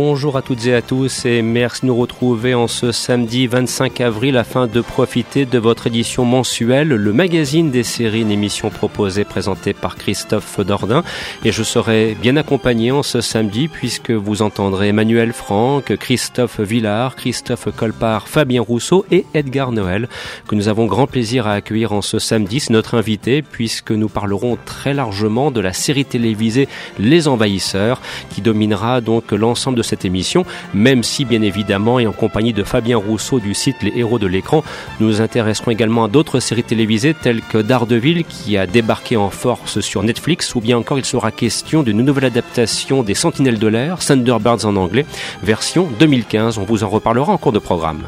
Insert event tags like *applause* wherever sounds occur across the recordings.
Bonjour à toutes et à tous et merci de nous retrouver en ce samedi 25 avril afin de profiter de votre édition mensuelle, le magazine des séries, une émission proposée, présentée par Christophe Dordain. Et je serai bien accompagné en ce samedi puisque vous entendrez Emmanuel Franck, Christophe Villard, Christophe Colpart, Fabien Rousseau et Edgar Noël que nous avons grand plaisir à accueillir en ce samedi. C'est notre invité puisque nous parlerons très largement de la série télévisée Les Envahisseurs qui dominera donc l'ensemble de cette émission, même si bien évidemment et en compagnie de Fabien Rousseau du site Les Héros de l'écran, nous nous intéresserons également à d'autres séries télévisées telles que Daredevil qui a débarqué en force sur Netflix ou bien encore il sera question d'une nouvelle adaptation des Sentinelles de l'air, Thunderbirds en anglais, version 2015. On vous en reparlera en cours de programme.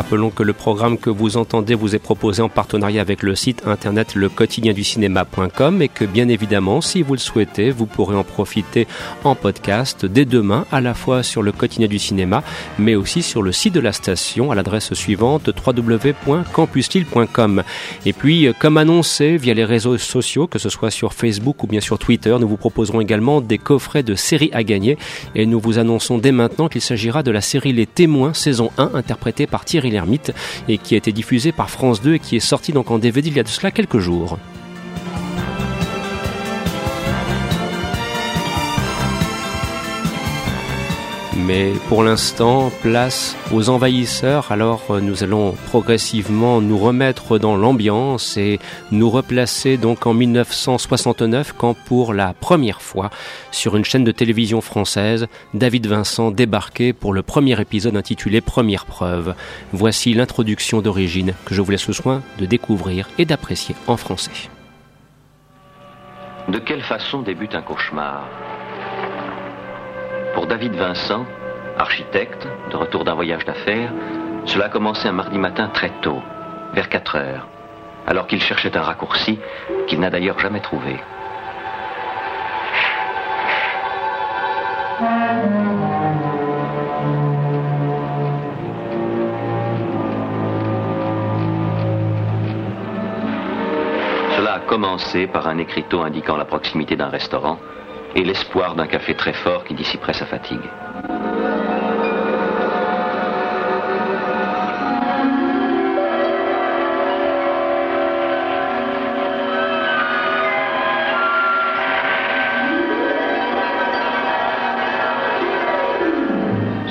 Rappelons que le programme que vous entendez vous est proposé en partenariat avec le site internet lequotidienducinéma.com et que bien évidemment, si vous le souhaitez, vous pourrez en profiter en podcast dès demain, à la fois sur le quotidien du cinéma, mais aussi sur le site de la station à l'adresse suivante www.campuslille.com. Et puis, comme annoncé via les réseaux sociaux, que ce soit sur Facebook ou bien sur Twitter, nous vous proposerons également des coffrets de séries à gagner et nous vous annonçons dès maintenant qu'il s'agira de la série Les Témoins saison 1 interprétée par Thierry Et qui a été diffusé par France 2 et qui est sorti donc en DVD il y a de cela quelques jours. Mais pour l'instant, place aux envahisseurs. Alors euh, nous allons progressivement nous remettre dans l'ambiance et nous replacer donc en 1969 quand pour la première fois sur une chaîne de télévision française, David Vincent débarquait pour le premier épisode intitulé Première preuve. Voici l'introduction d'origine que je vous laisse le soin de découvrir et d'apprécier en français. De quelle façon débute un cauchemar? Pour David Vincent, architecte, de retour d'un voyage d'affaires, cela a commencé un mardi matin très tôt, vers 4 heures, alors qu'il cherchait un raccourci qu'il n'a d'ailleurs jamais trouvé. Cela a commencé par un écriteau indiquant la proximité d'un restaurant et l'espoir d'un café très fort qui dissiperait sa fatigue.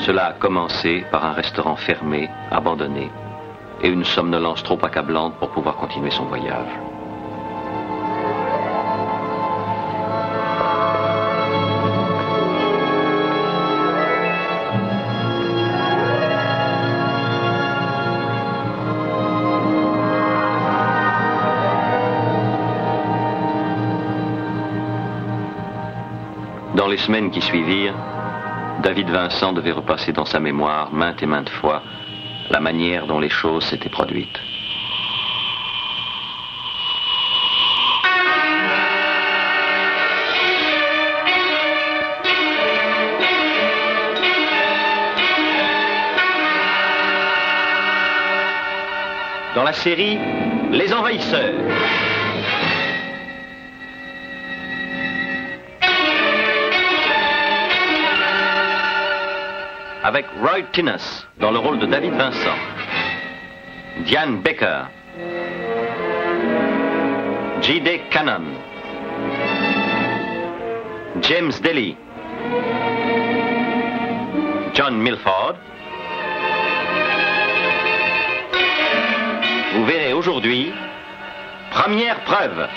Cela a commencé par un restaurant fermé, abandonné, et une somnolence trop accablante pour pouvoir continuer son voyage. Semaines qui suivirent, David Vincent devait repasser dans sa mémoire maintes et maintes fois la manière dont les choses s'étaient produites. Dans la série Les Envahisseurs. Avec Roy Tinnes dans le rôle de David Vincent, Diane Baker, J.D. Cannon, James Daly, John Milford. Vous verrez aujourd'hui, première preuve.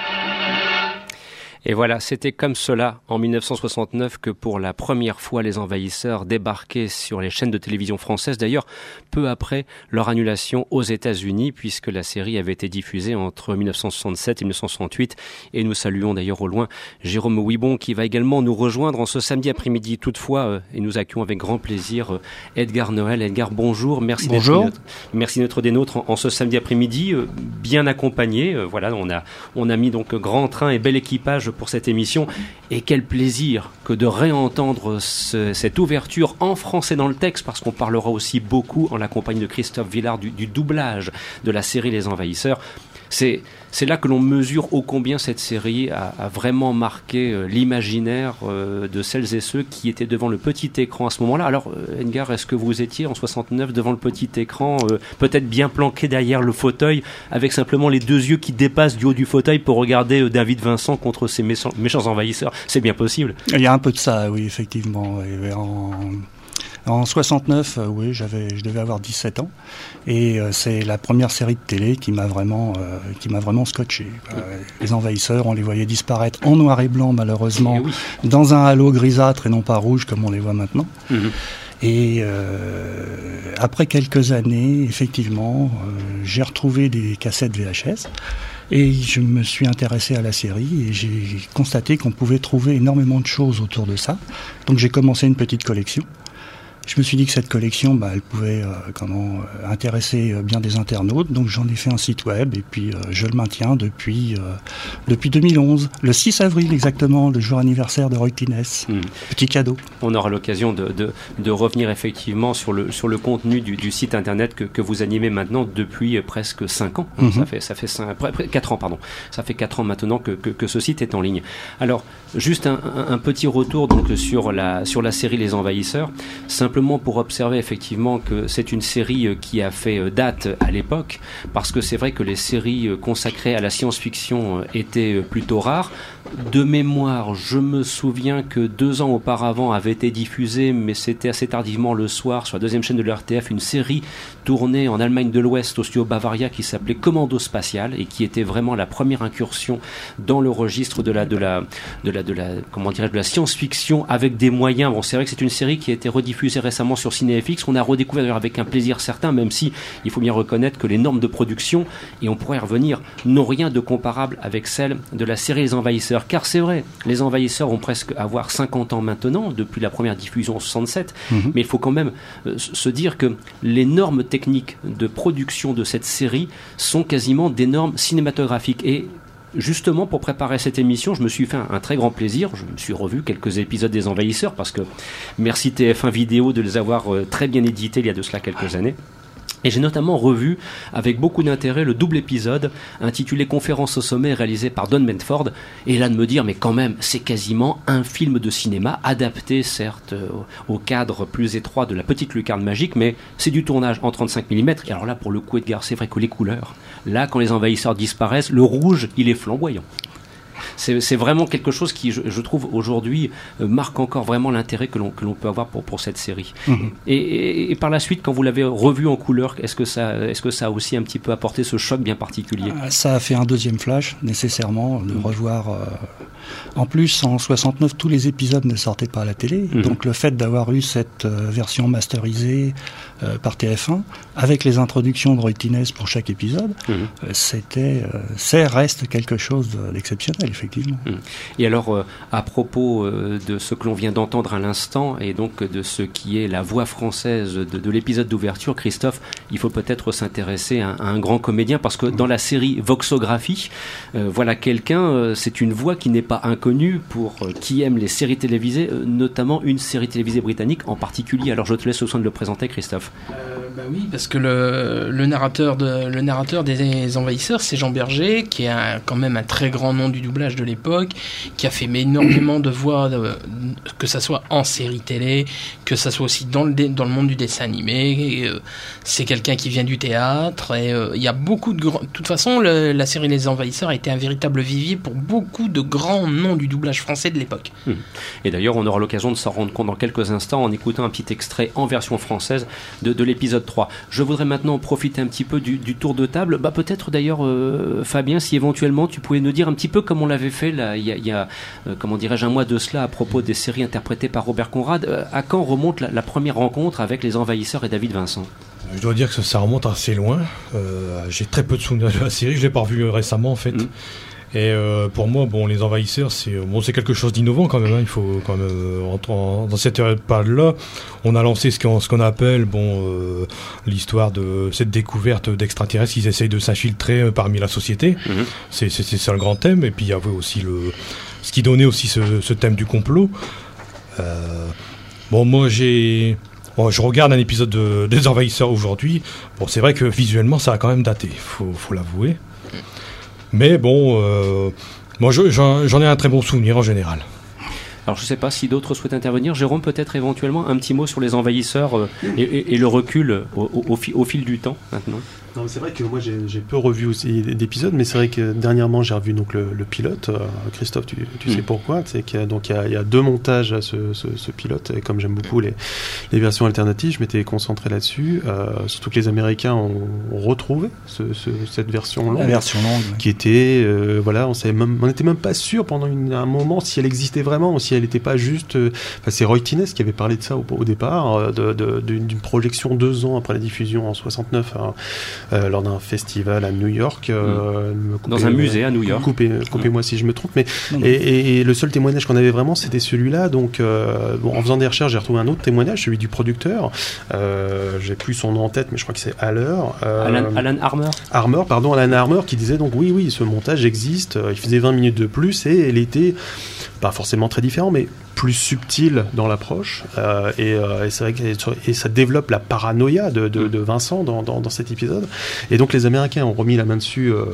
Et voilà, c'était comme cela en 1969 que pour la première fois les envahisseurs débarquaient sur les chaînes de télévision françaises, d'ailleurs peu après leur annulation aux États-Unis, puisque la série avait été diffusée entre 1967 et 1968. Et nous saluons d'ailleurs au loin Jérôme Ouibon qui va également nous rejoindre en ce samedi après-midi. Toutefois, euh, et nous accueillons avec grand plaisir euh, Edgar Noël. Edgar, bonjour, merci bonjour. d'être merci d'être des nôtres en, en ce samedi après-midi, euh, bien accompagné. voilà, on a on a mis donc grand train et bel équipage pour cette émission. Et quel plaisir que de réentendre cette ouverture en français dans le texte, parce qu'on parlera aussi beaucoup en la compagnie de Christophe Villard du, du doublage de la série Les Envahisseurs. C'est là que l'on mesure ô combien cette série a, vraiment marqué euh, l'imaginaire euh, de celles et ceux qui étaient devant le petit écran à ce moment-là. Alors, euh, Engar, est-ce que vous étiez en 69 devant le petit écran, peut-être bien planqué derrière le fauteuil, avec simplement les deux yeux qui dépassent du haut du fauteuil pour regarder David Vincent contre ces méchants, envahisseurs? C'est bien possible. Il y a un peu de ça, oui, effectivement. En en 69, euh, oui, j'avais, je devais avoir 17 ans, et euh, c'est la première série de télé qui m'a vraiment, euh, qui m'a vraiment scotché. les envahisseurs, on les voyait disparaître en noir et blanc, malheureusement, eh dans un halo grisâtre et non pas rouge comme on les voit maintenant. Mhm. Et après quelques années, effectivement, j'ai retrouvé des cassettes VHS. Et je me suis intéressé à la série et j'ai constaté qu'on pouvait trouver énormément de choses autour de ça. Donc j'ai commencé une petite collection je me suis dit que cette collection, bah, elle pouvait euh, comment euh, intéresser euh, bien des internautes, donc j'en ai fait un site web et puis je le maintiens depuis depuis 2011, le 6 avril exactement, le jour anniversaire de Roy hmm. Petit cadeau. On aura l'occasion de, de, de, revenir effectivement sur le sur le contenu du, du site internet que, que, vous animez maintenant depuis presque 5 ans. Mhm. Ça fait ça fait 5, 4 ans pardon. Ça fait 4 ans maintenant que, que, que, ce site est en ligne. Alors juste un, petit retour donc sur la sur la série Les Envahisseurs simplement pour observer effectivement que c'est une série euh, qui a fait euh, date à l'époque, parce que c'est vrai que les séries euh, consacrées à la science-fiction étaient plutôt rares. De mémoire, je me souviens que deux ans auparavant avait été diffusée, mais c'était assez tardivement le soir, sur la deuxième chaîne de l'RTF, une série tournée en Allemagne de l'Ouest au studio Bavaria qui s'appelait Commando Spatial et qui était vraiment la première incursion dans le registre de la science-fiction avec des moyens. Bon, c'est vrai que c'est une série qui a été rediffusée récemment sur CinéFX, qu'on a redécouvert avec un plaisir certain, même si il faut bien reconnaître que les normes de production et on pourrait y revenir n'ont rien de comparable avec celles de la série Les Envahisseurs car c'est vrai, les envahisseurs vont presque avoir 50 ans maintenant, depuis la première diffusion en 67, mhm. mais il faut quand même euh, se dire que les normes techniques de production de cette série sont quasiment des normes cinématographiques. Et justement pour préparer cette émission, je me suis fait un, très grand plaisir. Je me suis revu quelques épisodes des Envahisseurs parce que merci TF1 Vidéo de les avoir euh, très bien édités il y a de cela quelques années. Et j'ai notamment revu avec beaucoup d'intérêt le double épisode intitulé Conférence au sommet réalisé par Don Medford. Et là de me dire, mais quand même, c'est quasiment un film de cinéma adapté certes au cadre plus étroit de la petite lucarne magique, mais c'est du tournage en 35 mm. Et alors là, pour le coup, Edgar, c'est vrai que les couleurs, là, quand les envahisseurs disparaissent, le rouge, il est flamboyant c'est vraiment quelque chose qui, je, trouve, aujourd'hui, euh, marque encore vraiment l'intérêt que l'on peut avoir pour, pour cette série. Mhm. Et, par la suite, quand vous l'avez revu en couleur, est-ce que, ça, est -ce que ça a aussi un petit peu apporté ce choc bien particulier? Ah, Ça a fait un deuxième flash, nécessairement, de mhm. revoir. Euh, en plus, en 69, tous les épisodes ne sortaient pas à la télé. Mhm. Donc le fait d'avoir eu cette euh, version masterisée par TF1, avec les introductions de Roy pour chaque épisode, c'était, c'est reste quelque chose d'exceptionnel, effectivement. Hum. Et alors, euh, à propos euh, de ce que l'on vient d'entendre à l'instant, et donc de ce qui est la voix française de, l'épisode d'ouverture, Christophe, il faut peut-être s'intéresser à, un grand comédien, parce que dans la série Voxographie, euh, voilà quelqu'un, c'est une voix qui n'est pas inconnue pour qui aime les séries télévisées, notamment une série télévisée britannique en particulier. Alors je te laisse le soin de le présenter, Christophe. Bah oui, parce que le, narrateur, des Envahisseurs, c'est Jean Berger, qui a quand même un très grand nom du doublage de l'époque, qui a fait énormément de voix, que ça soit en série télé, que ça soit aussi dans le, dans le monde du dessin animé. Euh, c'est quelqu'un qui vient du théâtre. Et euh, il y a beaucoup de De toute façon, la série Les Envahisseurs a été un véritable vivier pour beaucoup de grands noms du doublage français de l'époque. Mmh. Et d'ailleurs, on aura l'occasion de s'en rendre compte dans quelques instants en écoutant un petit extrait en version française de, de l'épisode 3. Je voudrais maintenant profiter un petit peu du, tour de table. Bah, peut-être d'ailleurs, euh, Fabien, si éventuellement tu pouvais nous dire un petit peu comment on l'avait fait là, il y a, euh, comment dirais-je, un mois de cela à propos des séries interprétées par Robert Conrad. Euh, à quand remonte la, première rencontre avec les envahisseurs et David Vincent? Je dois dire que ça remonte assez loin. Euh, j'ai très peu de souvenirs de la série. Je l'ai pas revue récemment en fait. Mm. Et euh, pour moi, bon, les envahisseurs, c'est bon, c'est quelque chose d'innovant quand même. Hein. Il faut quand même euh, dans cette période-là, on a lancé ce qu'on ce qu'on appelle bon euh, l'histoire de cette découverte d'extraterrestres qui essayent de s'infiltrer parmi la société. Mhm. C'est c'est ça le grand thème. Et puis il y avait aussi le ce qui donnait aussi ce, thème du complot. bon, moi j'ai. Bon, je regarde un épisode de, des Envahisseurs aujourd'hui. Bon, c'est vrai que visuellement, ça a quand même daté, faut, faut l'avouer. Mais bon, moi j'en ai un très bon souvenir en général. Alors je ne sais pas si d'autres souhaitent intervenir. Jérôme, peut-être éventuellement un petit mot sur les envahisseurs et, le recul au, fil du temps maintenant? C'est vrai que moi j'ai peu revu aussi d'épisodes, mais c'est vrai que dernièrement j'ai revu donc le, pilote. Euh, Christophe, tu, sais mm. pourquoi? C'est qu'il y a donc il y, a, deux montages à ce, ce, pilote. Et comme j'aime beaucoup les, les, versions alternatives, je m'étais concentré là-dessus. Euh, surtout que les Américains ont, retrouvé cette version longue, La version longue, qui était euh, voilà, on savait on n'était même pas sûr pendant un moment si elle existait vraiment ou si elle n'était pas juste. Enfin, c'est Roy Tines qui avait parlé de ça au, départ, d'une de, projection deux ans après la diffusion en 69. Euh, lors d'un festival à New York. Euh, mm. Dans un musée à New York. Coupez-moi si je me trompe. Mais, et, le seul témoignage qu'on avait vraiment, c'était celui-là. Donc, euh, bon, en faisant des recherches, j'ai retrouvé un autre témoignage, celui du producteur. j'ai plus son nom en tête, mais je crois que c'est Haller. Alan, Alan Armour. Armour, pardon, Alan Armour, qui disait donc oui, oui, ce montage existe. Il faisait 20 minutes de plus et il était pas forcément très différent, mais plus subtil dans l'approche. Euh, euh, et, c'est vrai que et ça développe la paranoïa de, de, Vincent dans, dans, cet épisode. Et donc les Américains ont remis la main dessus euh,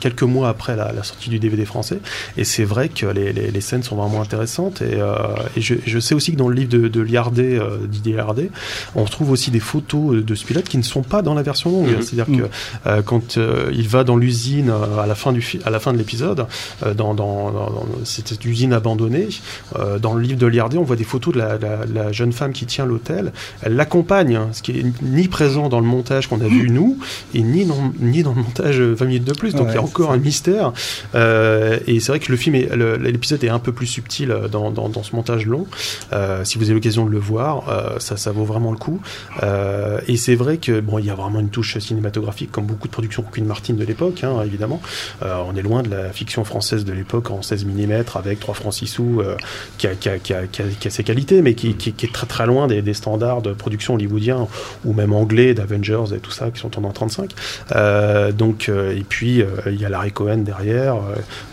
quelques mois après la, sortie du DVD français. Et c'est vrai que les, les, scènes sont vraiment intéressantes. Et, et je, je, sais aussi que dans le livre de, de Liardet, Didier Liardet, on retrouve aussi des photos de ce pilote qui ne sont pas dans la version longue. Mhm. C'est-à-dire que mhm. quand il va dans l'usine à la fin du à la fin de l'épisode, dans, dans, dans, cette usine abandonnée, dans le livre de Liardet, on voit des photos de la, jeune femme qui tient l'hôtel. Elle l'accompagne, hein, ce qui est ni présent dans le montage qu'on a vu nous, et ni dans, ni dans le montage 20 minutes de plus. Donc il y a encore un mystère. Euh, et c'est vrai que le film, l'épisode est un peu plus subtil euh, dans, ce montage long. Euh, si vous avez l'occasion de le voir, ça, ça vaut vraiment le coup. et c'est vrai que bon, il y a vraiment une touche cinématographique, comme beaucoup de productions Queen Martin de l'époque, hein, évidemment. on est loin de la fiction française de l'époque en 16 mm avec 3 francs 6 sous, qui a, qui a qui a, ses qualités, mais qui, est très très loin des, standards de production hollywoodiens ou même anglais d'Avengers et tout ça qui sont en 35. Euh, donc, euh, et puis euh, il y a Larry Cohen derrière.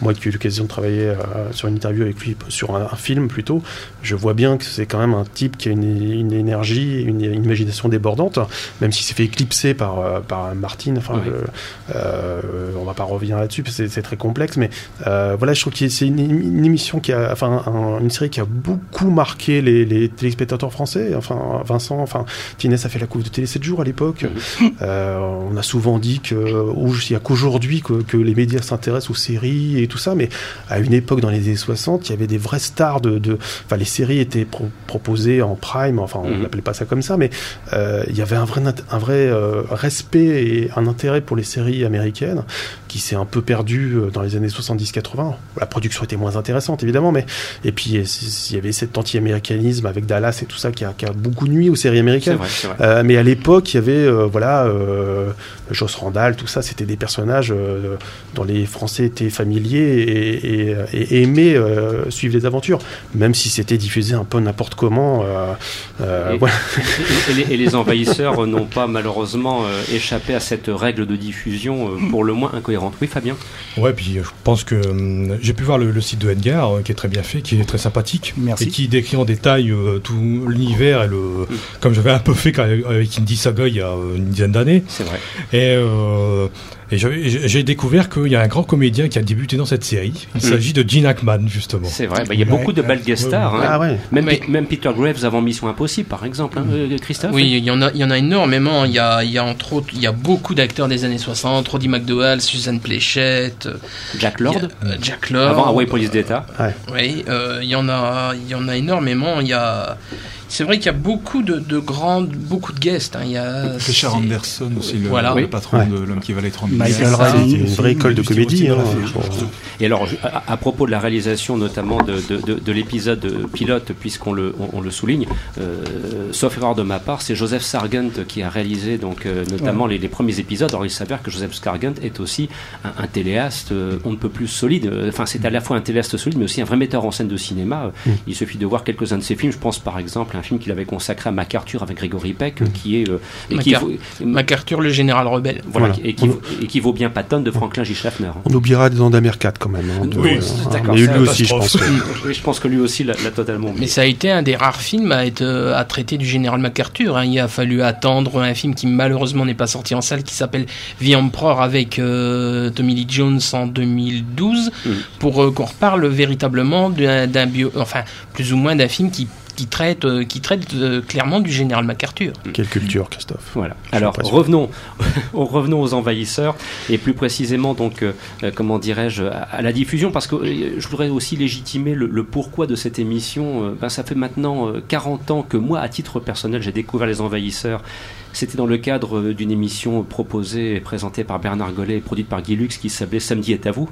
moi qui ai eu l'occasion de travailler sur une interview avec lui, sur un, film plutôt, je vois bien que c'est quand même un type qui a une, énergie, une, imagination débordante, même s'il s'est fait éclipser par, par Martin. Enfin, on va pas revenir là-dessus, c'est très complexe, mais voilà, je trouve que c'est une, émission qui a, enfin, une série qui a beaucoup marqué les, téléspectateurs français. Enfin, Vincent, enfin, Tinès a fait la couve de télé 7 jours à l'époque. Euh, on a souvent dit que il n'y a qu'aujourd'hui que, les médias s'intéressent aux séries et tout ça, mais à une époque dans les années 60, il y avait des vraies stars de, enfin, les séries étaient proposées en prime. Enfin, on mhm. n'appelait pas ça comme ça, mais euh, il y avait un vrai, un vrai euh, respect et un intérêt pour les séries américaines qui s'est un peu perdu dans les années 70-80. La production était moins intéressante évidemment, mais et puis il y avait cet anti-américanisme avec Dallas et tout ça qui a, beaucoup nuit aux séries américaines. Euh, mais à l'époque, il y avait euh, voilà euh, Joss Randall, tout ça, c'était des personnages dont les Français étaient familiers et, aimaient suivre les aventures, même si c'était diffusé un peu n'importe comment. *laughs* et, les, envahisseurs *laughs* n'ont pas malheureusement échappé à cette règle de diffusion pour le moins incohérente. Oui, Fabien? Ouais, puis je pense que hum, j'ai pu voir le, le site de Edgar, qui est très bien fait, qui est très sympathique. Merci. Et qui décrit en détail euh, tout l'univers et le, comme j'avais un peu fait avec Indy Saga il y a une dizaine d'années. C'est vrai. Et euh, et j'ai découvert qu'il y a un grand comédien qui a débuté dans cette série. Il mm. s'agit de Gene Hackman, justement. C'est vrai. Bah, il y a beaucoup de belles guest stars. Hein. Ah, ouais. même, même, Peter Graves avant Mission Impossible, par exemple. Hein, euh, Christophe Oui, il y, en a, il y en a énormément. Il y a, il y a entre autres, il y a beaucoup d'acteurs des années 60. Roddy McDowell, Suzanne Pléchette. Jack Lord. Jack Lord. Avant Hawaii Police d'État. Oui, il y en a, il y en a énormément. Il y a c'est vrai qu'il y a beaucoup de, de grandes, beaucoup de guests. Hein. Il y a Richard Anderson aussi, le, voilà. le patron de l'homme qui valait 30 Michael Ray, une vraie école de comédie. Hein. Et alors, à, propos de la réalisation notamment de, de, de, l'épisode pilote, puisqu'on le, on, le souligne, euh, sauf erreur de ma part, c'est Joseph Sargent qui a réalisé donc euh, notamment les, les, premiers épisodes. Alors il s'avère que Joseph Sargent est aussi un, un téléaste euh, on ne peut plus solide. Enfin, c'est à la fois un téléaste solide, mais aussi un vrai metteur en scène de cinéma. Mm. Il suffit de voir quelques-uns de ses films. Je pense par exemple film qu'il avait consacré à MacArthur avec Grégory Peck, mm. qui est MacArthur le général rebelle. Voilà, Et, qui, vaut bien Patton de Franklin J. Schaffner. On oubliera des Andamer 4 quand même. Hein, oui, d'accord. Mais lui aussi, je pense. je pense que lui aussi l'a totalement. Mais ça a été un des rares films à être à traiter du général MacArthur. Hein. Il a fallu attendre un film qui malheureusement n'est pas sorti en salle, qui s'appelle The Emperor avec Tommy Lee Jones en 2012, mm. pour qu'on reparle véritablement d'un bio, enfin plus ou moins d'un film qui qui traite, euh, qui traite euh, clairement du général MacArthur. Quelle culture, Christophe. Voilà. Alors revenons, *laughs* revenons aux envahisseurs et plus précisément donc euh, comment dirais-je à, la diffusion parce que je voudrais aussi légitimer le, pourquoi de cette émission. Ben, ça fait maintenant 40 ans que moi, à titre personnel, j'ai découvert les envahisseurs c'était dans le cadre euh, d'une émission proposée et présentée par Bernard Gollet et produite par Guy Lux qui s'appelait Samedi est à vous.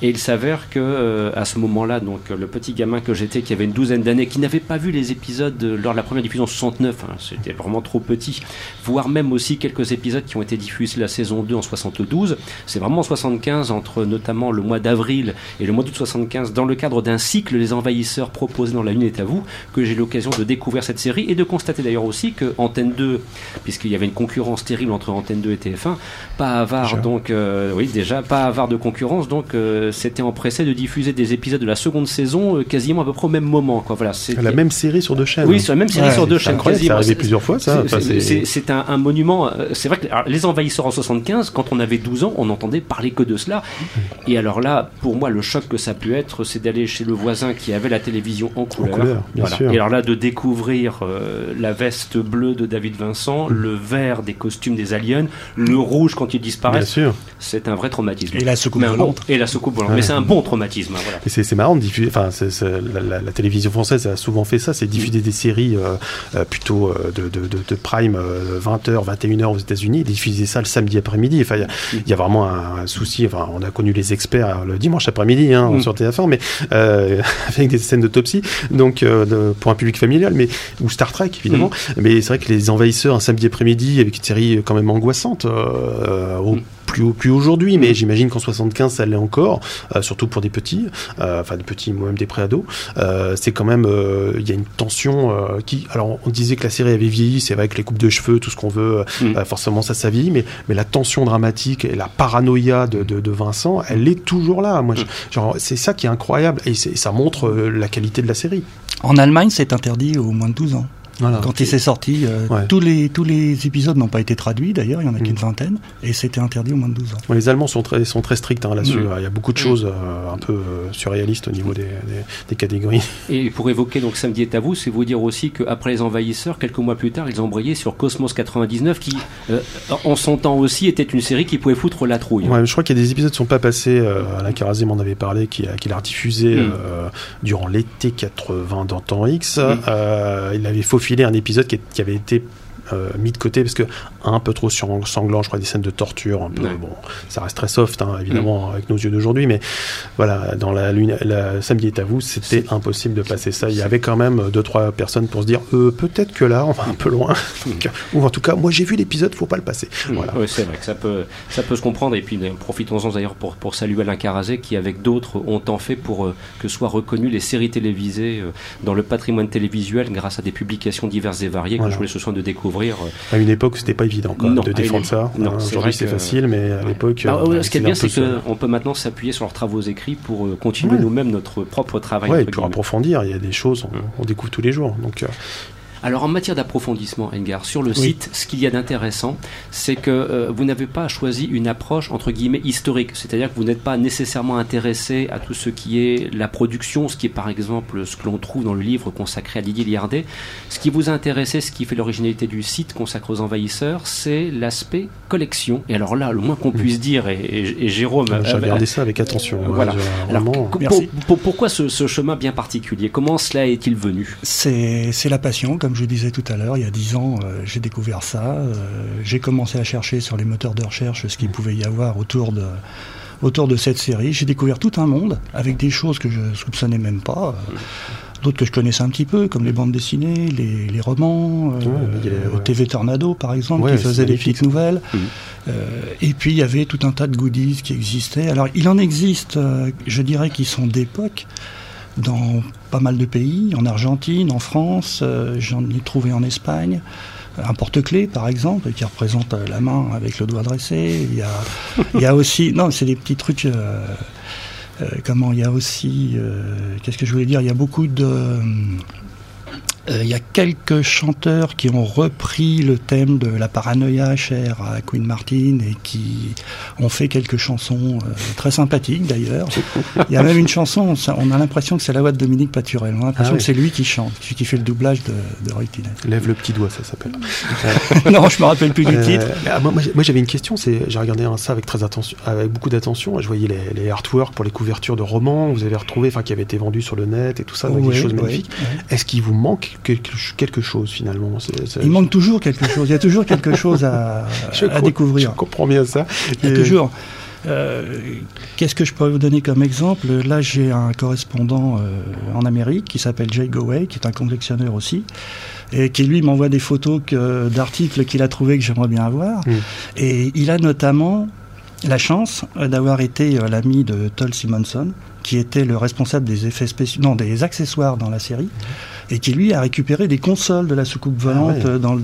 Et il s'avère que euh, à ce moment-là, donc le petit gamin que j'étais, qui avait une douzaine d'années, qui n'avait pas vu les épisodes lors de la première diffusion en 69, hein, c'était vraiment trop petit, voire même aussi quelques épisodes qui ont été diffusés la saison 2 en 72. C'est vraiment en 75, entre notamment le mois d'avril et le mois d'août 75, dans le cadre d'un cycle Les Envahisseurs proposé dans La Lune est à vous, que j'ai l'occasion de découvrir cette série et de constater d'ailleurs aussi que Antenne 2, puisque qu'il y avait une concurrence terrible entre Antenne 2 et TF1. Pas avare, donc, euh, oui, déjà, pas avare de concurrence, donc euh, c'était empressé de diffuser des épisodes de la seconde saison euh, quasiment à peu près au même moment. Quoi. Voilà, la même série sur deux chaînes. Oui, c'est la même série sur deux chaînes. Quasiment. C'est arrivé plusieurs fois, ça. c'est un, monument. C'est vrai que les envahisseurs en 75, quand on avait 12 ans, on n'entendait parler que de cela. Et alors là, pour moi, le choc que ça a pu être, c'est d'aller chez le voisin qui avait la télévision en couleur. Et alors là, de découvrir la veste bleue de David Vincent, le le vert des costumes des aliens, le rouge quand ils disparaissent. C'est un vrai traumatisme. Et la soucoupe volante. Et la soucoupe volante. Mais c'est un bon traumatisme. Hein, voilà. C'est marrant de diffuser. Enfin, la, télévision française a souvent fait ça, c'est diffuser des séries euh, euh, plutôt euh, de, de, prime 20h, 21h aux États-Unis, diffuser ça le samedi après-midi. Enfin, il y, a vraiment un, souci. Enfin, on a connu les experts le dimanche après-midi hein, mm. sur TF1, mais *laughs* avec des scènes d'autopsie, donc pour un public familial, mais ou Star Trek évidemment. Mm. Mais c'est vrai que les envahisseurs un samedi après midi avec une série quand même angoissante. Euh, au, mm. plus, plus aujourd'hui, mais mm. j'imagine qu'en 75 ça l'est encore, euh, surtout pour des petits, euh, enfin des petits, moi-même des préados. c'est quand même, il y a une tension qui. Alors on disait que la série avait vieilli, c'est vrai que les coupes de cheveux, tout ce qu'on veut, mm. forcément ça, ça vieillit, mais, mais la tension dramatique et la paranoïa de, de, Vincent, elle est toujours là. Moi, genre, c'est ça qui est incroyable et ça montre la qualité de la série. En Allemagne, c'est interdit aux moins de 12 ans. Quand il s'est sorti, euh, tous, les, tous les épisodes n'ont pas été traduits d'ailleurs, il y en a qu'une mm. vingtaine, et c'était interdit au moins de 12 ans. les Allemands sont très, sont très stricts hein, là-dessus, mm. il y a beaucoup de mm. choses euh, un peu euh, surréalistes au niveau des, des, catégories. *laughs* Et pour évoquer donc Samedi est à vous, c'est vous dire aussi qu'après les envahisseurs, quelques mois plus tard, ils ont embrayé sur Cosmos 99, qui en son temps aussi était une série qui pouvait foutre la trouille. je crois qu'il y a des épisodes qui ne sont pas passés, Alain Carazé m'en avait parlé, qui a, diffusé durant l'été 80 dans Temps X. il avait faufilé un épisode qui avait été euh, mis de côté parce que un peu trop sanglant, je crois des scènes de torture, un peu, bon, ça reste très soft hein, évidemment mm. avec nos yeux d'aujourd'hui, mais voilà, dans la, lune, la samedi est à vous, c'était impossible de passer ça. Il y avait quand même deux trois personnes pour se dire euh, peut-être que là on va un peu loin, mm. ou en tout cas moi j'ai vu l'épisode, faut pas le passer. Mm. Voilà. Oui, c'est vrai que ça peut ça peut se comprendre et puis profitons-en d'ailleurs pour pour saluer Alain Carazé qui avec d'autres ont tant fait pour euh, que soient reconnues les séries télévisées dans le patrimoine télévisuel grâce à des publications diverses et variées que je voulais ce soin de découvrir à une époque, c'était pas évident de défendre ça. Non, Aujourd'hui, c'est facile, mais à l'époque. Bah, ce qui est bien, c'est qu'on peut maintenant s'appuyer sur leurs travaux écrits pour euh, continuer nous-mêmes notre propre travail. Ouais, et pour approfondir, il y a des choses, on, découvre tous les jours. Donc, euh, alors en matière d'approfondissement, Engar, sur le site, ce qu'il y a d'intéressant, c'est que euh, vous n'avez pas choisi une approche entre guillemets historique, c'est-à-dire que vous n'êtes pas nécessairement intéressé à tout ce qui est la production, ce qui est par exemple ce que l'on trouve dans le livre consacré à Didier Liardet. Ce qui vous a intéressé, ce qui fait l'originalité du site consacré aux envahisseurs, c'est l'aspect collection. Et alors là, le moins qu'on puisse dire, et, Jérôme... J'ai regardé ça avec attention. Hein, voilà. pourquoi ce, ce, chemin bien particulier? Comment cela est-il venu? C'est la passion, comme comme je disais tout à l'heure, il y a dix ans, euh, j'ai découvert ça. Euh, j'ai commencé à chercher sur les moteurs de recherche ce qu'il pouvait y avoir autour de, autour de cette série. J'ai découvert tout un monde avec des choses que je soupçonnais même pas. Euh, d'autres que je connaissais un petit peu, comme les bandes dessinées, les, romans, TV Tornado par exemple, qui faisait des petites nouvelles. Mmh. et puis il y avait tout un tas de goodies qui existaient. Alors il en existe, je dirais, qui sont d'époque. Dans pas mal de pays, en Argentine, en France, j'en ai trouvé en Espagne un porte-clés par exemple qui représente la main avec le doigt dressé. Il y a, aussi non, c'est des petits trucs. comment il y a aussi qu'est-ce que je voulais dire? Il y a beaucoup de euh, il y a quelques chanteurs qui ont repris le thème de la paranoïa chère à Queen Martin et qui ont fait quelques chansons euh, très sympathiques d'ailleurs. *laughs* Il y a même une chanson, on a l'impression que c'est la voix de Dominique Paturel. On a l'impression ah que c'est lui qui chante, celui qui fait le doublage de, de Roy Lève le petit doigt, ça s'appelle. *laughs* non, je me rappelle plus du euh, titre. Ah, moi, moi j'avais une question, c'est j'ai regardé ça avec très attention, avec beaucoup d'attention. Je voyais les, les artworks pour les couvertures de romans, vous avez retrouvé, enfin qui avaient été vendus sur le net et tout ça, des choses magnifiques. Est-ce qu'il vous manque quelque, chose finalement. Il manque toujours quelque chose. Il y a toujours quelque chose à, *laughs* à découvrir. Je comprends bien ça. Il y a toujours. Euh, qu'est-ce que je pourrais vous donner comme exemple? Là, j'ai un correspondant euh, en Amérique qui s'appelle Jay Goway, qui est un collectionneur aussi, et qui lui m'envoie des photos d'articles qu'il a trouvés que j'aimerais bien avoir. Mm. Et il a notamment la chance d'avoir été euh, l'ami de Toll Simonson, qui était le responsable des effets spéciaux, non, des accessoires dans la série et qui lui a récupéré des consoles de la soucoupe ah volante dans, le,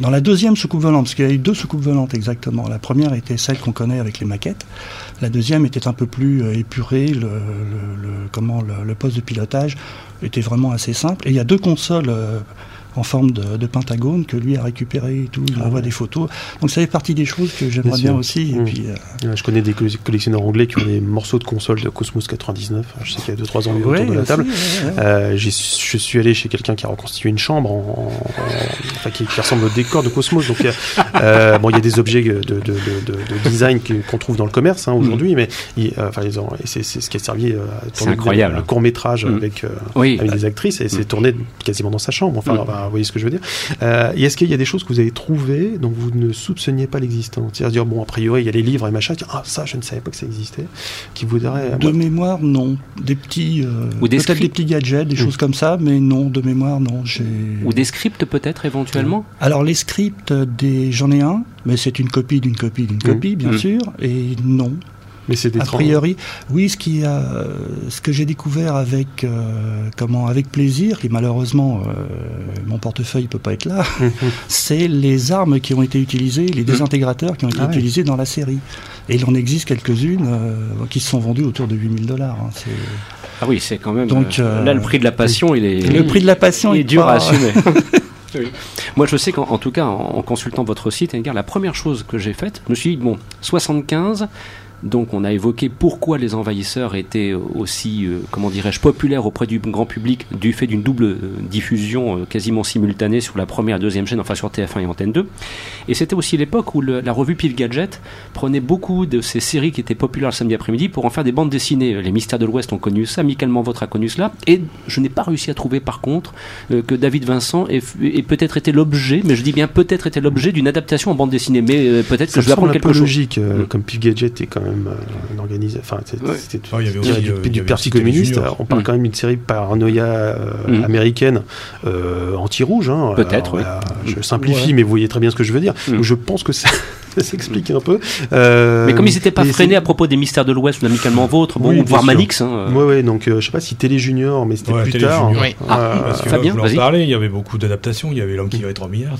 dans la deuxième soucoupe volante, parce qu'il y a eu deux soucoupes volantes exactement. La première était celle qu'on connaît avec les maquettes, la deuxième était un peu plus euh, épurée, le, comment, le, poste de pilotage était vraiment assez simple, et il y a deux consoles. En forme de, pentagone que lui a récupéré et tout. Il ah envoie des photos. Donc ça fait partie des choses que j'aimerais bien, aussi. Et mmh. puis, euh, Je connais des collectionneurs anglais qui ont des morceaux de console de Cosmos 99. Je sais qu'il y a 2-3 ans autour de la table. Euh, je suis allé chez quelqu'un qui a reconstitué une chambre en, enfin, qui, ressemble au décor de Cosmos. Donc euh, bon, il y a des objets de, de, de, de design qu'on trouve dans le commerce hein, aujourd'hui, mmh. mais enfin, c'est ce qui a servi à tourner incroyable. un court métrage mmh. avec, avec des actrices et c'est tourné quasiment dans sa chambre. Enfin, vous voyez ce que je veux dire. Euh, et est-ce qu'il y a des choses que vous avez trouvées dont vous ne soupçonniez pas l'existence? C'est-à-dire, bon, a priori, il y a les livres et machin, ah, ça, je ne savais pas que ça existait. Qui voudrait. De mémoire, non. Des petits. Euh, Ou des peut-être des petits gadgets, des choses comme ça, mais non, de mémoire, non. Ou des scripts, peut-être, éventuellement? Alors, les scripts, des... j'en ai un, mais c'est une copie d'une copie d'une mmh. copie, bien mmh. sûr, et non. Mais c'est A priori, oui, ce, qui a, ce que j'ai découvert avec, euh, comment, avec plaisir, et malheureusement, euh, mon portefeuille ne peut pas être là, *laughs* c'est les armes qui ont été utilisées, les désintégrateurs qui ont été ah utilisés dans la série. Et il en existe quelques-unes euh, qui se sont vendues autour de 8000 dollars. Hein, ah oui, c'est quand même. Donc, là, le prix de la passion, il est. Le prix de la passion, il est dur à assumer. *laughs* *laughs* Moi, je sais qu'en tout cas, en, consultant votre site, la première chose que j'ai faite, je me suis dit, bon, 75, donc on a évoqué pourquoi les envahisseurs étaient aussi, euh, comment dirais-je, populaires auprès du grand public du fait d'une double euh, diffusion euh, quasiment simultanée sur la première et deuxième chaîne, enfin sur TF1 et Antenne 2. Et c'était aussi l'époque où la revue Pif Gadget prenait beaucoup de ces séries qui étaient populaires le samedi après-midi pour en faire des bandes dessinées. Les Mystères de l'Ouest ont connu ça, Michael Manvôtre a connu cela. Et je n'ai pas réussi à trouver par contre que David Vincent ait, peut-être été l'objet, mais je dis bien peut-être été l'objet d'une adaptation en bande dessinée. Mais peut-être que je vais apprendre quelque chose. logique, mm. comme Pif Gadget est quand même euh, organisé. Enfin, c'était oh, du, du, Parti communiste. On parle mm. quand même d'une série paranoïa euh, mm. américaine euh, anti-rouge. Hein. Peut-être, oui. Je simplifie, mais vous voyez très bien ce que je veux dire. Mm. Je pense que ça, *laughs* s'explique un peu. mais comme ils n'étaient pas freinés à propos des mystères de l'Ouest ou d'amicalement vôtre, bon, voire Manix. Hein, oui, ouais, donc je sais pas si Télé Junior, mais c'était plus tard. Ah, Fabien, vous en parler, il y avait beaucoup d'adaptations. Il y avait L'homme qui va être en milliard.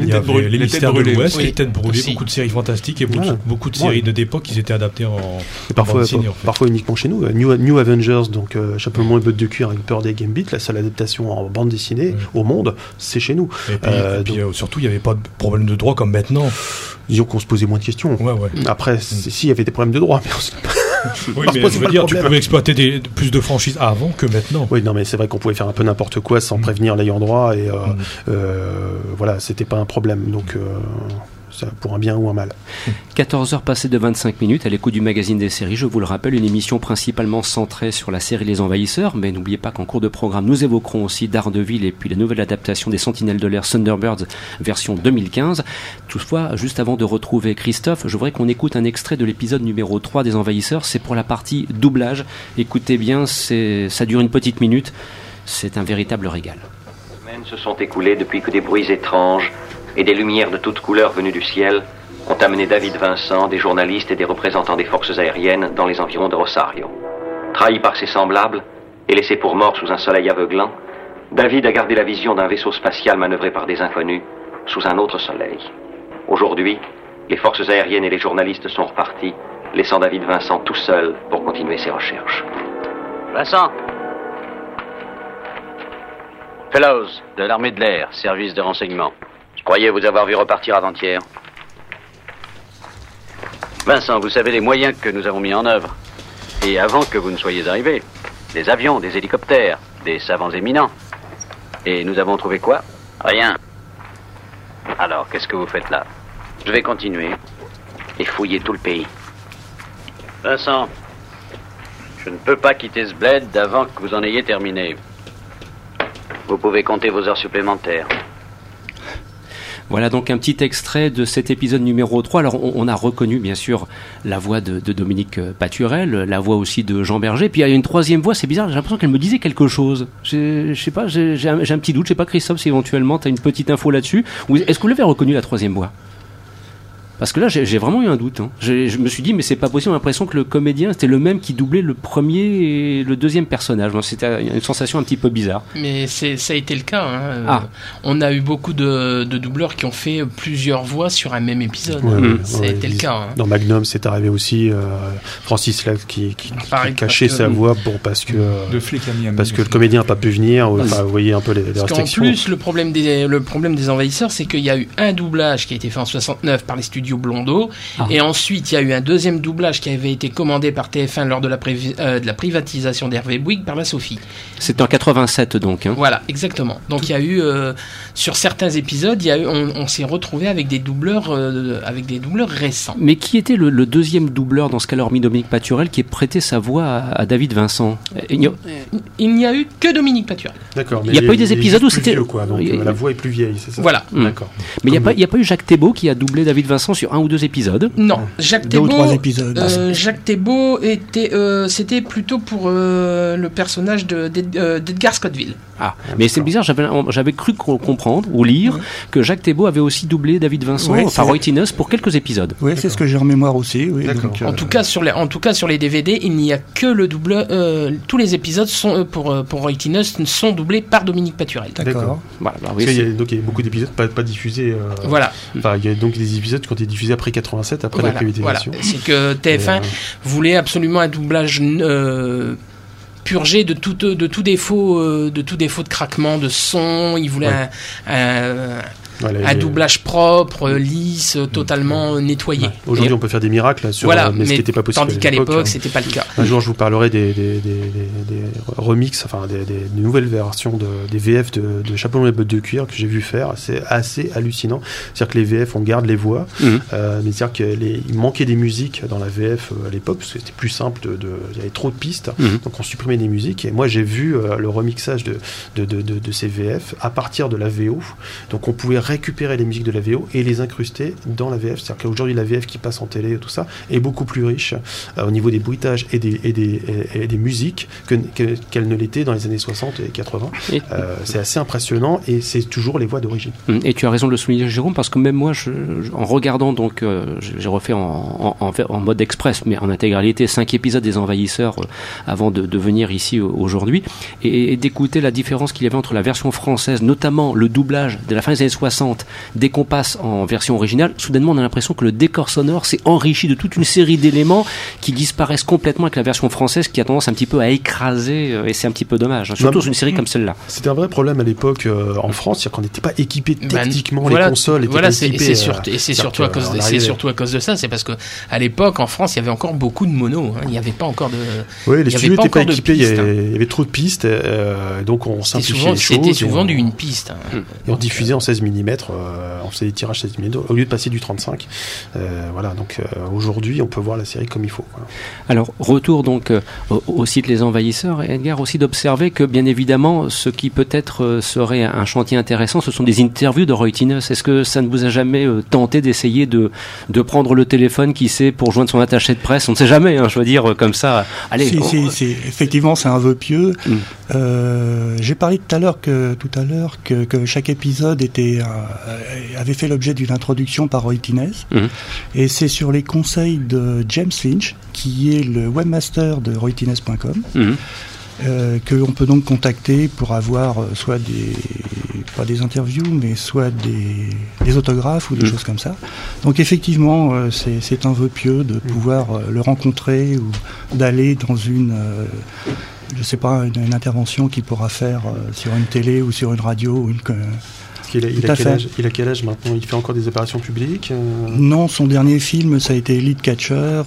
Il y avait Les mystères de l'Ouest, les têtes brûlées, beaucoup de séries fantastiques et beaucoup de séries d'époque qui étaient adaptées en parfois, parfois uniquement chez nous. New, New Avengers, donc euh, chapeau et bottes de cuir avec peur des Gambit, la seule adaptation en bande dessinée au monde, c'est chez nous. Et puis, euh, euh, surtout, il n'y avait pas de problème de droit comme maintenant. Disons qu'on se posait moins de questions. Après, mm. s'il y avait des problèmes de droit, *laughs* mais oui, mais je veux dire, tu pouvais exploiter des, plus de franchises avant que maintenant. Oui, non, mais c'est vrai qu'on pouvait faire un peu n'importe quoi sans mm. prévenir l'ayant droit et mm. voilà, c'était pas un problème. Donc pour un bien ou un mal. 14 heures passées de 25 minutes à l'écoute du magazine des séries. Je vous le rappelle, une émission principalement centrée sur la série Les Envahisseurs, mais n'oubliez pas qu'en cours de programme, nous évoquerons aussi Daredevil et puis la nouvelle adaptation des Sentinelles de l'air Thunderbirds version 2015. Toutefois, juste avant de retrouver Christophe, je voudrais qu'on écoute un extrait de l'épisode numéro 3 des Envahisseurs. C'est pour la partie doublage. Écoutez bien, ça dure une petite minute. C'est un véritable régal. Les semaines se sont écoulées depuis que des bruits étranges et des lumières de toutes couleurs venues du ciel ont amené David Vincent, des journalistes et des représentants des forces aériennes dans les environs de Rosario. Trahi par ses semblables, et laissé pour mort sous un soleil aveuglant, David a gardé la vision d'un vaisseau spatial manœuvré par des inconnus sous un autre soleil. Aujourd'hui, les forces aériennes et les journalistes sont repartis, laissant David Vincent tout seul pour continuer ses recherches. Vincent Fellows, de l'armée de l'air, service de renseignement. Je croyais vous avoir vu repartir avant-hier. Vincent, vous savez les moyens que nous avons mis en œuvre. Et avant que vous ne soyez arrivé, des avions, des hélicoptères, des savants éminents. Et nous avons trouvé quoi? Rien. Alors, qu'est-ce que vous faites là? Je vais continuer et fouiller tout le pays. Vincent, je ne peux pas quitter ce bled avant que vous en ayez terminé. Vous pouvez compter vos heures supplémentaires. Voilà donc un petit extrait de cet épisode numéro 3. Alors on, a reconnu bien sûr la voix de, Dominique Paturel, la voix aussi de Jean Berger, puis il y a une troisième voix, c'est bizarre, j'ai l'impression qu'elle me disait quelque chose. Je sais pas, j'ai un, un, petit doute, je sais pas Christophe si éventuellement tu as une petite info là-dessus. Est-ce que vous l'avez reconnu la troisième voix? Parce que là, j'ai vraiment eu un doute. Hein. Je me suis dit, mais c'est pas possible. J'ai l'impression que le comédien, c'était le même qui doublait le premier et le deuxième personnage. C'était une sensation un petit peu bizarre. Mais ça a été le cas. Hein. Ah. On a eu beaucoup de, doubleurs qui ont fait plusieurs voix sur un même épisode. ça a été le cas. Hein. Dans Magnum, c'est arrivé aussi. Euh, Francis Lac qui, qui, cachait sa voix pour, parce que, parce que le comédien n'a pas pu venir. vous voyez un peu les, les restrictions. En plus, le problème des, le problème des envahisseurs, c'est qu'il y a eu un doublage qui a été fait en 69 par les studios Blondo. Ah. Et ensuite, il y a eu un deuxième doublage qui avait été commandé par TF1 lors de la, euh, de la privatisation d'Hervé Bouygues par la Sophie. C'était en 87 donc. Hein. Voilà, exactement. Donc il y a eu, euh, sur certains épisodes, il y a eu, on, s'est retrouvé avec des doubleurs, euh, avec des doubleurs récents. Mais qui était le, deuxième doubleur dans ce cas-là, hormis Dominique Paturel, qui est prêté sa voix à, David Vincent? Il n'y a... eu que Dominique Paturel. D'accord. Il n'y a pas eu des épisodes où c'était. la voix est plus vieille, c'est ça? Voilà. D'accord. Mais il n'y a, a, pas eu Jacques Thébault qui a doublé David Vincent sur un ou deux épisodes. Non, Jacques deux ou trois épisodes. Euh, Jacques Thébault était, euh, c'était plutôt pour euh, le personnage d'Edgar Scottville. Ah, mais c'est bizarre, j'avais cru comprendre ou lire que Jacques Thébault avait aussi doublé David Vincent, enfin Roy pour quelques épisodes. Oui, c'est ce que j'ai en mémoire aussi. Oui, en, tout cas, sur les, en tout cas, sur les DVD, il n'y a que le double. tous les épisodes sont, pour, pour Roy Tinus sont doublés par Dominique Paturel. D'accord. Voilà, bah il y a, donc il y a beaucoup d'épisodes pas, pas diffusés. voilà. Enfin, il y a donc des épisodes qui ont été diffusés après 87, après la privatisation. C'est que TF1 euh, voulait absolument un doublage euh, purgé de tout, de tout défaut, euh, de tout défaut de craquement de son. Il voulait un un doublage propre, lisse, mm. totalement nettoyé. Aujourd'hui, on peut faire des miracles sur voilà, mais, ce qui n'était pas possible. Tandis qu'à l'époque, ce c'était pas le cas. Un jour, je vous parlerai des, des, des, des remixes, enfin des, nouvelles versions de, des VF de, de Chapeau et bottes de cuir que j'ai vu faire. C'est assez hallucinant. C'est-à-dire que les VF, on garde les voix, mm. euh, mais c'est-à-dire qu'il manquait des musiques dans la VF euh, à l'époque parce que c'était plus simple. De, il y avait trop de pistes, mm. donc on supprimait des musiques. Et moi, j'ai vu euh, le remixage de, de, de, de, ces VF à partir de la VO. Donc on pouvait récupérer les musiques de la VO et les incruster dans la VF. C'est-à-dire qu'aujourd'hui, la VF qui passe en télé et tout ça est beaucoup plus riche euh, au niveau des bruitages et des, et des, et, des musiques qu'elle que, ne l'était dans les années 60 et 80. Euh, c'est assez impressionnant et c'est toujours les voix d'origine. Hum, et tu as raison de le souligner, Jérôme, parce que même moi, je, en regardant, donc, euh, j'ai refait en, en, en, mode express, mais en intégralité, cinq épisodes des Envahisseurs avant de, de, venir ici aujourd'hui, et, et d'écouter la différence qu'il y avait entre la version française, notamment le doublage de la fin des années 60 dès qu'on passe en version originale, soudainement on a l'impression que le décor sonore s'est enrichi de toute une série d'éléments qui disparaissent complètement avec la version française qui a tendance un petit peu à écraser euh, et c'est un petit peu dommage, hein, surtout sur une série comme celle-là. C'était un vrai problème à l'époque euh, en France, c'est qu'on n'était pas équipé ben, techniquement, les consoles étaient voilà, c'est euh, surtout, et c'est surtout, à cause de, surtout à cause de ça, c'est parce que à l'époque en France il y avait encore beaucoup de mono, hein. il n'y avait pas encore de. Oui, les studios n'étaient pas, équipés, il, y avait, trop de pistes, donc on simplifiait les choses. C'était souvent du une piste. Hein. Et on diffusait en 16 mm euh, on faisait des tirages 16 mm au lieu de passer du 35. Euh, voilà, donc euh, aujourd'hui, on peut voir la série comme il faut. Alors, retour donc au, site Les Envahisseurs, et Edgar aussi d'observer que bien évidemment, ce qui peut-être serait un chantier intéressant, ce sont des interviews de Roy. Est-ce que ça ne vous a jamais tenté d'essayer de, de prendre le téléphone, qui sait, pour joindre son attaché de presse? On ne sait jamais, hein, je veux dire, comme ça. Allez. Si, effectivement, c'est un vœu pieux. Mm. J'ai parlé tout à l'heure que tout à l'heure que, que, chaque épisode était euh, avait fait l'objet d'une introduction par Roy. Mhm. Et c'est sur les conseils de James Finch, qui est le webmaster de roytines.com. Mhm. euh, qu'on peut donc contacter pour avoir euh, soit des pas des interviews, mais soit des, des autographes ou des Mm. choses comme ça. Donc effectivement, euh, c'est un vœu pieux de pouvoir euh, le rencontrer ou d'aller dans une euh, je sais pas, une, une intervention qu'il pourra faire euh, sur une télé ou sur une radio ou une, a, il a à quel fait. âge, il a quel âge maintenant? Il fait encore des opérations publiques euh, Non, son dernier film, ça a été Elite Catcher.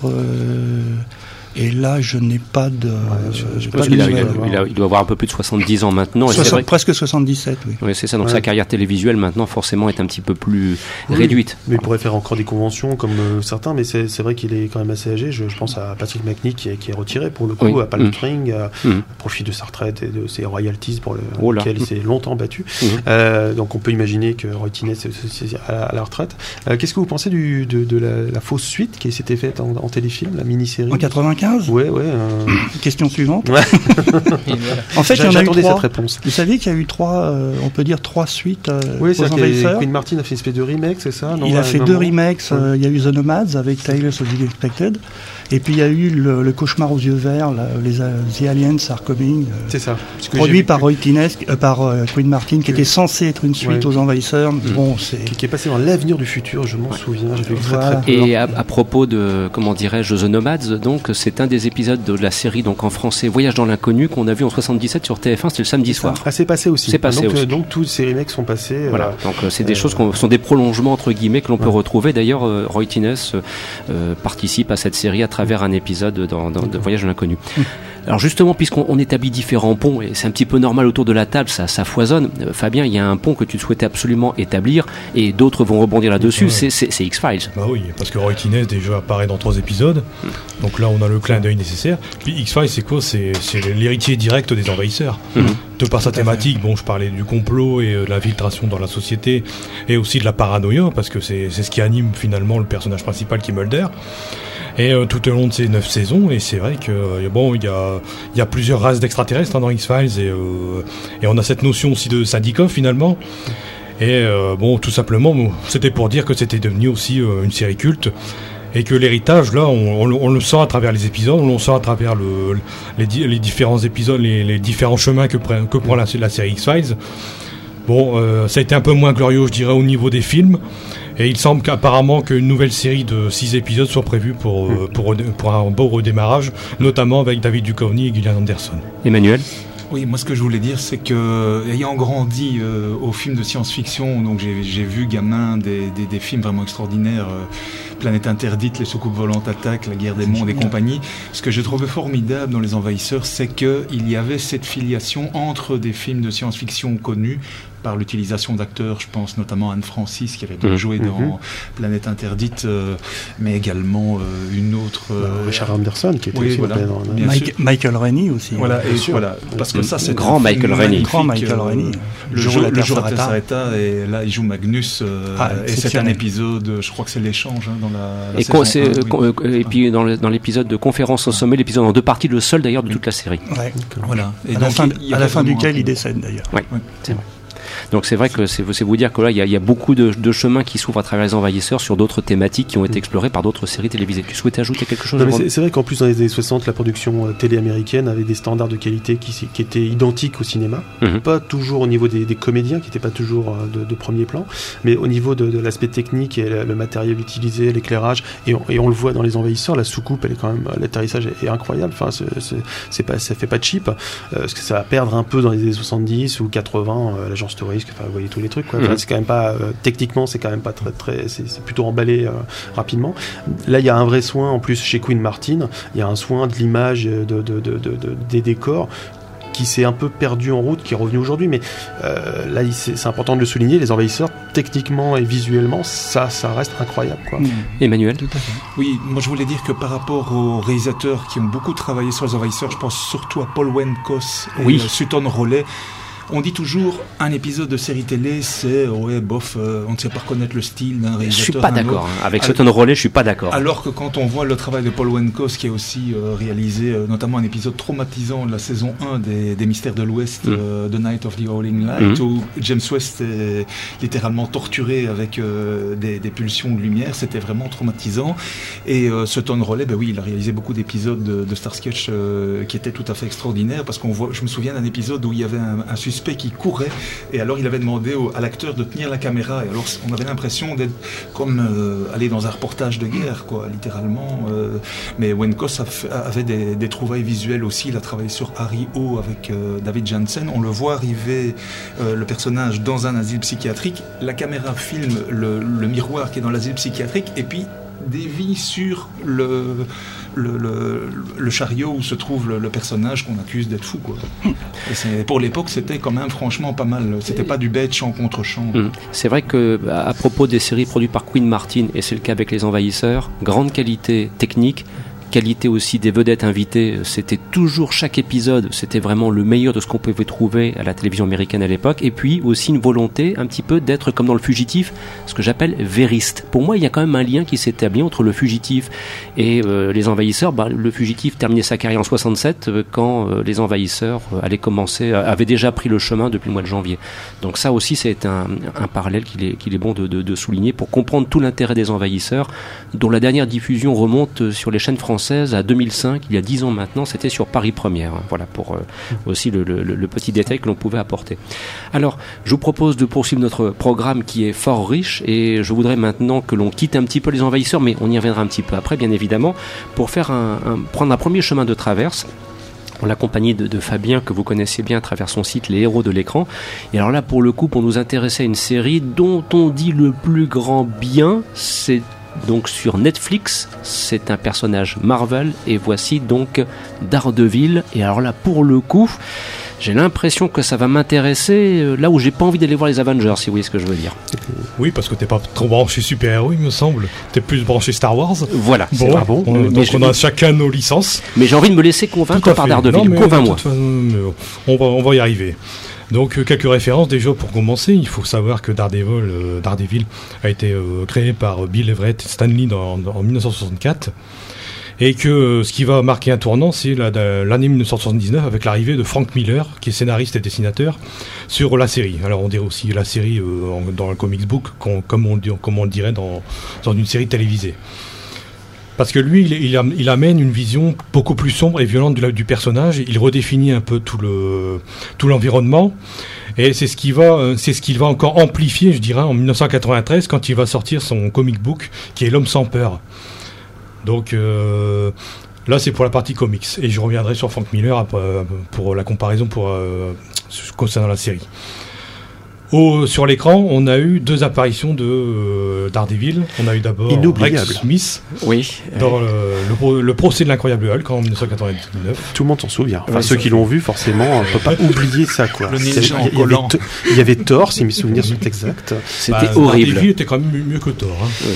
Et là, je n'ai pas de. je- je pas Parce de qu'il a- il, a- nouvelles. il a- il doit avoir un peu plus de 70 ans maintenant. et c'est 60 vrai que- presque 77, oui. Oui, c'est ça. Donc Ouais. sa carrière télévisuelle maintenant forcément est un petit peu plus Oui. réduite. Mais il pourrait faire encore des conventions comme euh, certains, mais c'est vrai qu'il est quand même assez âgé. Je, je pense à Patrick McNee qui est, qui est retiré pour le coup, Oui. à Palm Mm. Spring, euh, Mm. profit de sa retraite et de ses royalties pour le, Oh lequel il s'est longtemps battu. Mhm. Euh, donc on peut imaginer que Roy c'est- c'est à, la- à la retraite. Euh, Qu'est-ce que vous pensez du, de, de la, la fausse suite qui s'était faite en, en téléfilm, la mini-série? En 95 Ouais, ouais. euh, Question suivante. Ouais. *laughs* En fait, il y en a eu J'attendais cette trois. réponse. Vous saviez qu'il y a eu trois, euh, on peut dire trois suites euh, Oui, aux c'est vrai envahisseurs. que Queen Martin a fait une espèce de remake, c'est ça non, Il a fait deux remakes. Ouais. euh, il y a eu The Nomads avec Tales of the Unexpected. Et puis il y a eu le, le cauchemar aux yeux verts, les The Aliens Are Coming, euh, C'est ça. Produit par Roy Kines, euh, par euh, Queen Martin, qui était censé être une suite Ouais. aux envahisseurs. mais Bon, c'est qui, qui est passé dans l'avenir du futur, je m'en souviens. J'ai Voilà. très. Et à, à propos de, comment dirais-je, The Nomads, donc c'est un des épisodes de la série donc en français Voyage dans l'inconnu qu'on a vu en 77 sur TF1, c'était le samedi soir. Ah, c'est passé aussi. C'est passé donc, aussi. euh, donc tous ces remakes sont passés. euh, Voilà, donc euh, c'est des euh, choses qui sont des prolongements entre guillemets que l'on peut retrouver. D'ailleurs, euh, Roy Tines participe à cette série à travers un épisode dans, dans- de Voyage dans l'inconnu. *laughs* Alors justement, puisqu'on on établit différents ponts, et c'est un petit peu normal autour de la table, ça, ça foisonne. Euh, Fabien, il y a un pont que tu souhaitais absolument établir, et d'autres vont rebondir là-dessus, c'est- X-Files. Bah oui, parce que Roy Kines déjà apparaît dans trois épisodes. Donc là, on a le clin d'œil nécessaire. Puis X-Files, c'est quoi? C'est l'héritier direct des envahisseurs. Mhm. De par sa thématique, bon, je parlais du complot et euh, de l'infiltration dans la société, et aussi de la paranoïa, parce que c'est c'est ce qui anime finalement le personnage principal qui est Mulder. Et euh, tout au long de ces neuf saisons, et c'est vrai que euh, bon, il y a, il y a plusieurs races d'extraterrestres hein, dans X-Files, et, euh, et on a cette notion aussi de syndicat finalement. Et euh, bon, tout simplement, c'était pour dire que c'était devenu aussi euh, une série culte. Et que l'héritage, là, on, le- sent à travers les épisodes, on le sent à travers le, les, di- les différents épisodes, les, différents chemins que, prend- la, série X-Files. Bon, euh, ça a été un peu moins glorieux, je dirais, au niveau des films. Et il semble qu'apparemment qu'une nouvelle série de six épisodes soit prévue pour, euh, pour, pour un beau redémarrage, notamment avec David Duchovny et Gillian Anderson. Emmanuel Oui, moi ce que je voulais dire, c'est que ayant grandi euh, aux films de science-fiction, donc j'ai j'ai vu gamin des, des, des films vraiment extraordinaires, euh, Planète interdite, Les soucoupes volantes attaquent, La guerre des mondes et compagnie. Ce que j'ai trouvé formidable dans Les Envahisseurs, c'est qu'il y avait cette filiation entre des films de science-fiction connus par l'utilisation d'acteurs, je pense notamment à Anne Francis qui avait donc Mhm. joué dans Mhm. Planète interdite, euh, mais également euh, une autre. euh, euh, Richard Anderson qui était oui, aussi voilà. dans- dans- Mike-. Michael Rennie aussi. Voilà, et sûr. voilà, parce que ça c'est Grand Michael Rennie. Grand Michael Rennie. Le jour le jour s'arrêta. s'arrêta, et là il joue Magnus, euh, Ah, et c'est un épisode, je crois que c'est l'échange hein, dans la, la Et, saison c'est, oui. puis dans l'épisode de Conférence au sommet, l'épisode en deux parties, le seul d'ailleurs de toute la série. Ouais. Voilà. Et à la fin, à la fin duquel il décède d'ailleurs. Donc c'est vrai que c'est vous dire que là, il y a, il y a beaucoup de, de chemins qui s'ouvrent à travers les envahisseurs sur d'autres thématiques qui ont été explorées par d'autres séries télévisées. Tu souhaitais ajouter quelque chose c'est vrai qu'en plus dans les années 60, la production euh, télé américaine avait des standards de qualité qui, qui étaient identiques au cinéma. Mhm. Pas toujours au niveau des, des comédiens, qui n'étaient pas toujours euh, de, de premier plan, mais au niveau de, de l'aspect technique et le, matériel utilisé, l'éclairage. Et, on- et on le voit dans les envahisseurs, la soucoupe, elle est quand même, l'atterrissage est, est incroyable. Enfin, c'est pas, ça fait pas cheap, euh, parce que ça va perdre un peu dans les années 70 ou 80, euh, l'agence touriste, enfin, vous voyez tous les trucs. Quoi. Enfin, Mhm. C'est quand même pas euh, techniquement, c'est quand même pas très très, c'est c'est plutôt emballé euh, rapidement. Là, il y a un vrai soin en plus chez Queen Martin. Il y a un soin de l'image, de, de- de- de- de- des décors qui s'est un peu perdu en route, qui est revenu aujourd'hui. Mais euh, là, c'est c'est important de le souligner. Les envahisseurs, techniquement et visuellement, ça, ça reste incroyable. Quoi. Mmh. Emmanuel Tout à fait. Oui, moi je voulais dire que par rapport aux réalisateurs qui ont beaucoup travaillé sur les envahisseurs, je pense surtout à Paul Wenkos et Oui. euh, Sutton Rollet. On dit toujours un épisode de série télé, c'est ouais bof, euh, on ne sait pas reconnaître le style d'un réalisateur. Je suis pas d'accord. hein. Avec Alors- Sutton Rollet, je suis pas d'accord. Alors que quand on voit le travail de Paul Wenkos qui a aussi euh, réalisé euh, notamment un épisode traumatisant de la saison 1 des, des Mystères de l'Ouest, Mm. The Night of the Howling Light, Mm. où James West est littéralement torturé avec des, des pulsions de lumière, c'était vraiment traumatisant. Et Sutton Rollet, ben oui, il a réalisé beaucoup d'épisodes de, de Star Sketch qui étaient tout à fait extraordinaires parce qu'on voit, je me souviens d'un épisode où il y avait un, un suspect qui courait et alors il avait demandé à l'acteur de tenir la caméra et alors on avait l'impression d'être comme euh, aller dans un reportage de guerre, quoi, littéralement. euh, mais Wenkos avait des, trouvailles visuelles aussi. Il a travaillé sur Harry O avec euh, David Janssen. On le voit arriver, le personnage, dans un asile psychiatrique. La caméra filme le, le miroir qui est dans l'asile psychiatrique et puis dévie sur le, le, chariot où se trouve le, personnage qu'on accuse d'être fou. Quoi. Pour l'époque, c'était quand même franchement pas mal. C'était pas du bête champ contre champ. Mm. C'est vrai que à propos des séries produites par Queen Martin, et c'est le cas avec Les Envahisseurs, grande qualité technique, qualité aussi des vedettes invitées, c'était toujours chaque épisode, c'était vraiment le meilleur de ce qu'on pouvait trouver à la télévision américaine à l'époque, et puis aussi une volonté un petit peu d'être comme dans le fugitif, ce que j'appelle vériste. Pour moi, il y a quand même un lien qui s'est établi entre le fugitif et euh, les envahisseurs. Bah, le fugitif terminait sa carrière en 67 euh, quand euh, les envahisseurs euh, allaient commencer, euh, avaient déjà pris le chemin depuis le mois de janvier. Donc ça aussi, c'est un, parallèle qu'il est, est bon de, souligner pour comprendre tout l'intérêt des envahisseurs, dont la dernière diffusion remonte euh, sur les chaînes françaises à 2005, il y a 10 ans maintenant, c'était sur Paris Première. hein. Voilà pour euh, aussi le, petit détail que l'on pouvait apporter. Alors, je vous propose de poursuivre notre programme qui est fort riche et je voudrais maintenant que l'on quitte un petit peu les envahisseurs, mais on y reviendra un petit peu après, bien évidemment, pour faire prendre un premier chemin de traverse en la de Fabien que vous connaissez bien à travers son site Les Héros de l'écran. Et alors là, pour le coup, pour nous intéresser à une série dont on dit le plus grand bien, c'est donc sur Netflix, c'est un personnage Marvel et voici donc Daredevil. Et alors là, pour le coup, j'ai l'impression que ça va m'intéresser euh, là où j'ai pas envie d'aller voir les Avengers, si vous voyez ce que je veux dire. Oui, parce que t'es pas trop branché super-héros, il me semble. T'es plus branché Star Wars. Voilà. c'est Bon, vrai. on- donc on a chacun nos licences. Mais j'ai envie de me laisser convaincre par. Daredevil. Convainc-moi. on, va, on va y arriver. Donc euh, quelques références déjà pour commencer. Il faut savoir que Daredevil, euh, Daredevil a été euh, créé par Bill Everett et Stan Lee dans- dans- en 1964. Et que ce qui va marquer un tournant, c'est la- la- l'année 1979 avec l'arrivée de Frank Miller, qui est scénariste et dessinateur, sur la série. Alors on dirait aussi la série dans le comics book, comme, on, le dirait dans une série télévisée. Parce que lui, il, il am- il amène une vision beaucoup plus sombre et violente du, personnage. Il redéfinit un peu tout le tout l'environnement. Et c'est ce qui va, euh, c'est ce qu'il va encore amplifier, je dirais, en 1993 quand il va sortir son comic book qui est L'homme sans peur. Donc euh, là, c'est pour la partie comics. Et je reviendrai sur Frank Miller euh, pour la comparaison pour concernant la série. Au- sur l'écran, on a eu deux apparitions de euh, Daredevil. On a eu d'abord. Rex Smith Oui. dans le, le pro- le procès de l'incroyable Hulk en 1999. Tout le monde s'en souvient. Enfin, Ouais, ceux ça qui l'ont vu, forcément, on peut pas *laughs* oublier ça, quoi. Le ninja en il y avait Il y avait Thor, si mes souvenirs sont *laughs* exacts. C'était Bah, horrible. Daredevil était quand même mieux- mieux que Thor. hein.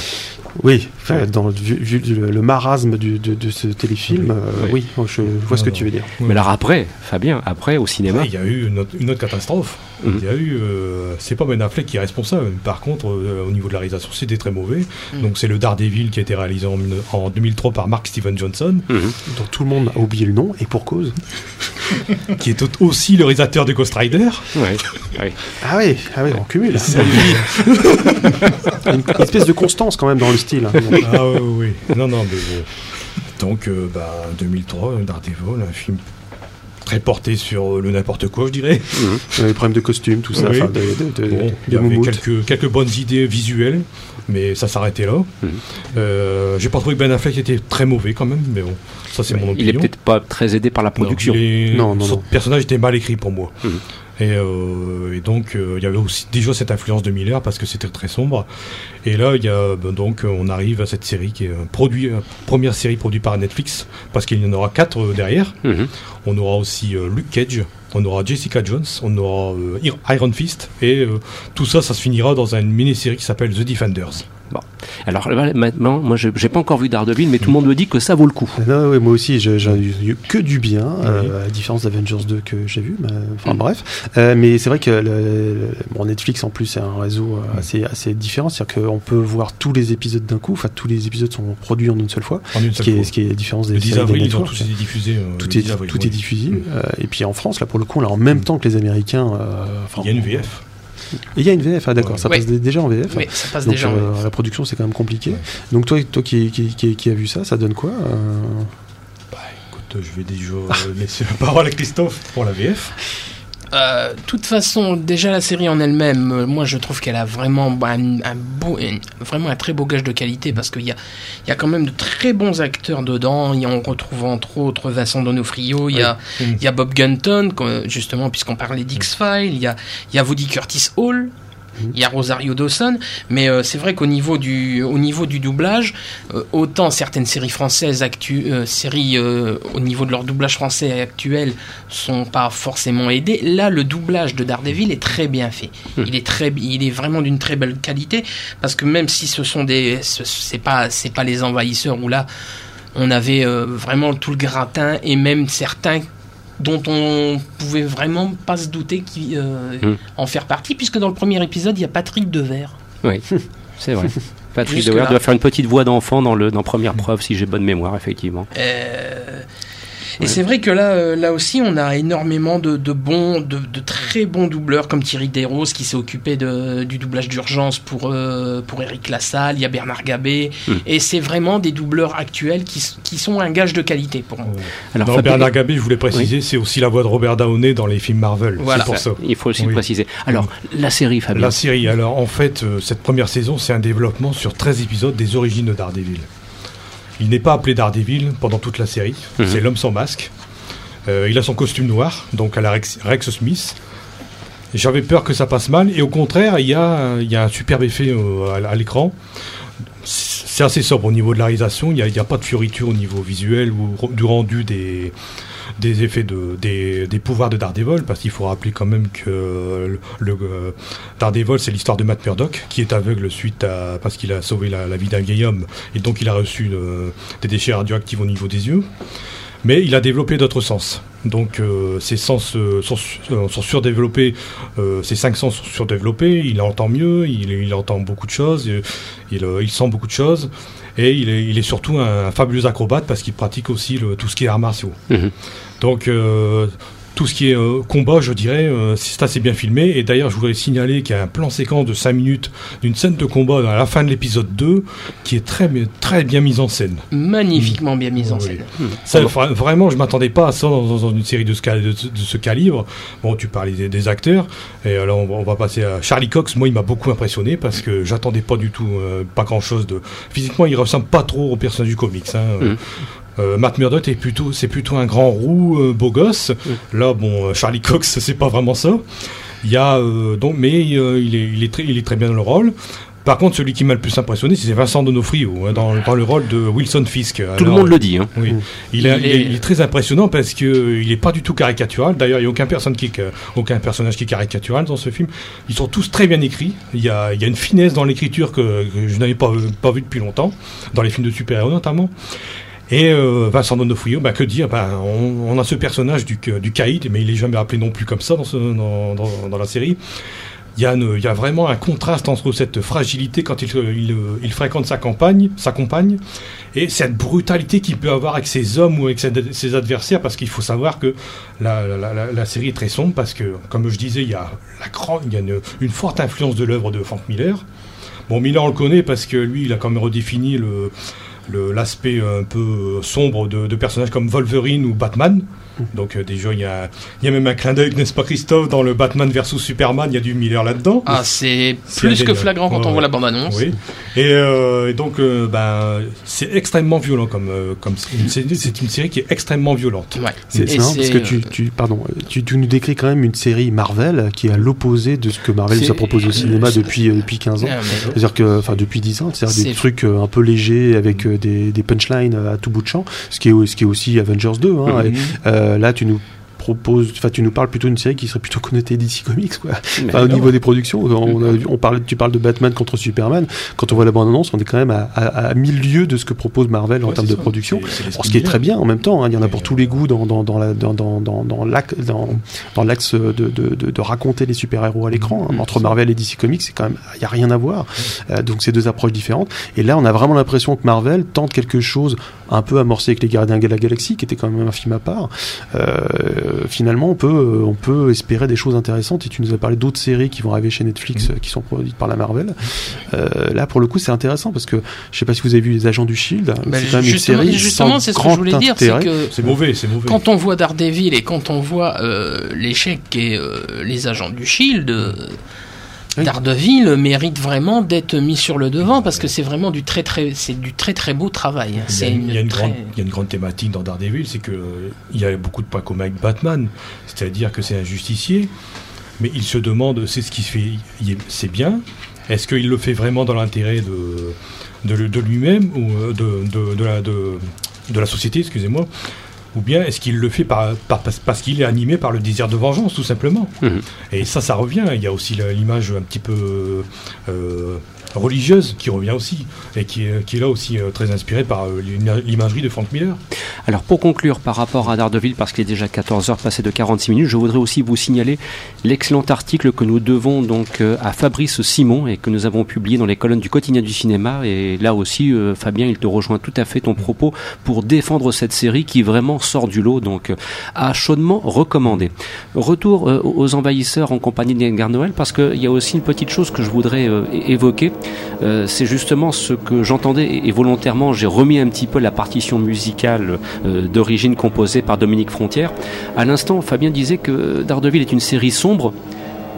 Oui, dans le, vu, vu le, le marasme du- de, de ce téléfilm, euh, Oui. oui, je vois ce que tu veux dire. Mais alors après, Fabien, après au cinéma. Ouais, Il y a eu une autre, une autre catastrophe. Mhm. Il y a eu, euh, c'est pas Ben Affleck qui est responsable. Par contre, euh, au niveau de la réalisation, c'était très mauvais. Mhm. Donc c'est le Daredevil qui a été réalisé en, mille- en 2003 par Mark Steven Johnson, Mhm. dont tout le monde a oublié le nom, et pour cause. *laughs* qui est au- aussi le réalisateur de Ghost Rider. Ouais, ouais. Ah oui, ah oui, on cumule. *laughs* une espèce de constance quand même dans le style. hein. ah oui, oui. Non, non, mais bon. Donc, euh, bah, 2003, Daredevil, un film très porté sur le n'importe quoi, je dirais. Euh, Les problèmes de costume, tout ça, Oui. enfin, de, de, de, Bon, de il y avait quelques, quelques bonnes idées visuelles, mais ça s'arrêtait là. Mhm. Euh, J'ai pas trouvé que Ben Affleck était très mauvais quand même, mais bon, ça c'est mon Il est opinion. peut-être pas très aidé par la production. Non, non, son non. personnage était mal écrit pour moi. Mhm. Et, euh, et donc, euh, il y avait aussi déjà cette influence de Miller parce que c'était très sombre. Et là, il y a, ben, donc, on arrive à cette série qui est produit, euh, première série produite par Netflix parce qu'il y en aura quatre derrière. Mhm. On aura aussi Luke Cage, on aura Jessica Jones, on aura euh, Ir- Iron Fist, et euh, tout ça, ça se finira dans une mini-série qui s'appelle The Defenders. Bon. Alors là, maintenant, moi, je j'ai pas encore vu Daredevil, mais tout le monde me dit que ça vaut le coup. Non, ouais, moi aussi, j'ai eu que du bien, euh, à la différence d'Avengers 2 que j'ai vu. mais- enfin Mm. bref, Euh, mais c'est vrai que le, le- bon, Netflix en plus c'est un réseau euh, assez, assez différent, c'est-à-dire qu'on peut voir tous les épisodes d'un coup. Enfin, tous les épisodes sont produits en une seule fois, En une ce seule qui, est, fois. ce qui est la différence des Le 10 séries des avril, ils ont tous été diffusés. euh, Tout est, 10 avril, tout oui. est diffusé. Mm. Euh, et puis en France, là pour le coup, là, en même temps que les Américains. euh, enfin, Il y a une VF. Et il y a une VF, ah, d'accord, Ouais. ça passe dé- déjà en VF. Oui, ça passe Donc déjà. euh, la production c'est quand même compliqué. Ouais. Donc toi, toi qui, qui, qui, qui a vu ça, ça donne quoi euh Bah, écoute, je vais déjà laisser la parole à Christophe pour la VF. Euh, De toute façon, déjà la série en elle-même, euh, moi je trouve qu'elle a vraiment un, un beau, un- vraiment un très beau gage de qualité parce qu'il y a, il y a quand même de très bons acteurs dedans. Il y a- on retrouve entre autres Vincent Donofrio, il y a, il y a Bob Gunton, justement puisqu'on parlait d'X-Files, il y a, il y a Woody Curtis Hall. Il y a Rosario Dawson, mais euh, c'est vrai qu'au niveau du au niveau du doublage, euh, autant certaines séries françaises actu euh, séries au niveau de leur doublage français actuel sont pas forcément aidées. Là, le doublage de Daredevil est très bien fait. Il est très il est vraiment d'une très belle qualité parce que même si ce sont des ce- c'est pas c'est pas les envahisseurs où là on avait euh, vraiment tout le gratin et même certains dont on pouvait vraiment pas se douter qui Hmm. en faire partie puisque dans le premier épisode il y a Patrick Devers Oui, c'est vrai. *laughs* Patrick là. doit faire une petite voix d'enfant dans, le, dans Première Preuve, si j'ai bonne mémoire, effectivement. Euh, Et Ouais. c'est vrai que là, euh, là aussi, on a énormément de, de bons, de, de très bons doubleurs comme Thierry Desroses qui s'est occupé de, du doublage d'urgence pour euh, pour Eric Lassalle. Il y a Bernard Gabé, Hmm. et c'est vraiment des doubleurs actuels qui, qui sont un gage de qualité pour moi. Alors, Non, Fabien- Bernard Gabé, je voulais préciser, c'est aussi la voix de Robert Downey dans les films Marvel. Voilà. C'est pour ça. Il faut aussi le préciser. Alors, la série, Fabien. La série, alors en fait, euh, cette première saison, c'est un développement sur 13 épisodes des origines de Daredevil. Il n'est pas appelé Daredevil pendant toute la série, Mhm. c'est l'homme sans masque. Euh, il a son costume noir, donc à la Rex, Rex Smith. J'avais peur que ça passe mal, et au contraire, il y a, il y a un superbe effet euh, à, à l'écran. C'est assez sobre au niveau de la réalisation, il n'y a, a pas de fioriture au niveau visuel ou du rendu des, des effets de, des, pouvoirs de Daredevil, parce qu'il faut rappeler quand même que le, euh, Daredevil, c'est l'histoire de Matt Murdock, qui est aveugle suite à parce qu'il a sauvé la, vie d'un vieil homme, et donc il a reçu euh, des déchets radioactifs au niveau des yeux. Mais il a développé d'autres sens. Donc ses sens euh, euh, sont surdéveloppés, ses cinq sens sont surdéveloppés, il entend mieux, il, entend beaucoup de choses, il sent beaucoup de choses, et il est, il est surtout un, fabuleux acrobate parce qu'il pratique aussi le- tout ce qui est arts martiaux. Mhm. Donc euh, tout ce qui est euh, combat, je dirais, euh, c'est assez bien filmé. Et d'ailleurs, je voudrais signaler qu'il y a un plan séquence de 5 minutes d'une scène de combat à la fin de l'épisode 2 qui est très, très bien mise en scène. Magnifiquement bien mise en Oui. scène. Ça, vra- vraiment, je m'attendais pas à ça dans, dans- dans une série de ce, ca- de, ce- de ce calibre. Bon, tu parlais des, des acteurs, et alors on, va- on va passer à Charlie Cox. Moi, il m'a beaucoup impressionné parce que j'attendais pas du tout, euh, pas grand chose de. Physiquement, il ressemble pas trop au personnage du comics. Hein. Mhm. Euh, Matt Murdock est plutôt, c'est plutôt un grand roux, euh, beau gosse. Là, bon, euh, Charlie Cox, *laughs* c'est pas vraiment ça. Il y a euh, donc, mais euh, il, est, il, est très, il est très bien dans le rôle. Par contre, celui qui m'a le plus impressionné, c'est Vincent Donofrio, hein, dans, dans le rôle de Wilson Fisk. Tout le monde le dit. Hein. oui, Mm. il, est, Il est- il est très impressionnant parce que euh, il est pas du tout caricatural. D'ailleurs, il n'y a aucun, personne qui, est ca- aucun personnage qui est caricatural dans ce film. Ils sont tous très bien écrits. Il y a, il y a une finesse dans l'écriture que, que je n'avais pas, pas vu depuis longtemps, dans les films de super-héros notamment. Et euh, Vincent Donofrio, bah, que dire bah, on, a ce personnage du, du caïd, mais il est jamais appelé non plus comme ça dans, dans, dans, la série. Il y, a une- il y a vraiment un contraste entre cette fragilité quand il, il, fréquente sa compagne, sa compagne, et cette brutalité qu'il peut avoir avec ses hommes ou avec ses, adversaires, parce qu'il faut savoir que la, la, série est très sombre, parce que, comme je disais, il y a, la il y a une, une forte influence de l'œuvre de Frank Miller. Bon, Miller, on le connaît parce que lui, il a quand même redéfini le- l'aspect un peu sombre de, de personnages comme Wolverine ou Batman. Donc euh, déjà, il y a, il y a même un clin d'œil, n'est-ce pas Christophe, dans le Batman versus Superman, il y a du Miller là-dedans. Ah, c'est plus que flagrant quand on voit la bande-annonce. Oui. Et, euh, et donc, euh, ben, c'est extrêmement violent comme, euh, comme c'est c'est une série qui est extrêmement violente. Ouais. C'est parce que tu, tu, pardon, tu, tu nous décris quand même une série Marvel qui est à l'opposé de ce que Marvel nous a proposé au cinéma depuis, euh, depuis 15 ans. ah, C'est-à-dire que, enfin, depuis 10 ans, c'est-à-dire des trucs euh, un peu légers avec euh, des, des punchlines à tout bout de champ, ce qui est, ce qui est aussi Avengers 2. Hein, Mhm. Et, euh, là, tu nous proposes, enfin, tu nous parles plutôt d'une série qui serait plutôt connotée DC Comics, quoi. Enfin, au niveau des productions, on, *laughs* a vu- on parle, tu parles de Batman contre Superman. Quand on voit la bande-annonce, on est quand même à, à, à mille lieues de ce que propose Marvel en termes de production. Alors, ce qui est très bien en même temps, hein, il y en a pour tous les goûts dans, dans, dans, la- dans, dans, dans, dans l'axe dans, dans de, de, de, de raconter les super-héros à l'écran. hein. Mhm, Entre. Marvel et DC Comics, c'est quand même, il n'y a rien à voir. Euh, donc c'est deux approches différentes. Et là, on a vraiment l'impression que Marvel tente quelque chose un peu amorcé avec les Gardiens de la Galaxie, qui était quand même un film à part. Euh, finalement, on peut, euh, on peut espérer des choses intéressantes. Et tu nous as parlé d'autres séries qui vont arriver chez Netflix, euh, qui sont produites par la Marvel. Euh, là, pour le coup, c'est intéressant parce que je sais pas si vous avez vu Les Agents du Shield. Bah, c'est quand même une justement, série justement, c'est ce que je voulais dire, c'est intérêt. que C'est mauvais, c'est mauvais. quand on voit Daredevil et quand on voit euh, l'échec et euh, les agents du Shield, Daredevil mérite vraiment d'être mis sur le devant parce que c'est vraiment du très très c'est du très très beau travail. Il y, a, C'est il y a une très- grande, il y a une grande thématique dans Daredevil, c'est que euh, il y a beaucoup de points communs avec Batman, c'est-à-dire que c'est un justicier, mais il se demande, c'est ce qui se fait, c'est bien. Est-ce qu'il le fait vraiment dans l'intérêt de, de, lui-même ou euh, de, de, de la, de, de la société, excusez-moi, ou bien est-ce qu'il le fait par, par- parce, qu'il est animé par le désir de vengeance, tout simplement. Mhm. Et ça, ça revient. Il y a aussi l'image un petit peu euh, religieuse qui revient aussi, et qui est, qui est là aussi euh, très inspirée par euh, l'ima- l'imagerie de Frank Miller. Alors pour conclure par rapport à Daredevil, parce qu'il est déjà 14 heures passées de 46 minutes, je voudrais aussi vous signaler l'excellent article que nous devons donc euh, à Fabrice Simon et que nous avons publié dans les colonnes du quotidien du cinéma. Et là aussi, euh, Fabien, il te rejoint tout à fait ton propos pour défendre cette série qui vraiment sort du lot, donc euh, à chaudement recommander. Retour euh, aux envahisseurs en compagnie d'Edgar Noël, parce qu'il y a aussi une petite chose que je voudrais euh, évoquer. Euh, c'est justement ce que j'entendais et, volontairement j'ai remis un petit peu la partition musicale euh, d'origine composée par Dominique Frontière. À l'instant, Fabien disait que Daredevil est une série sombre.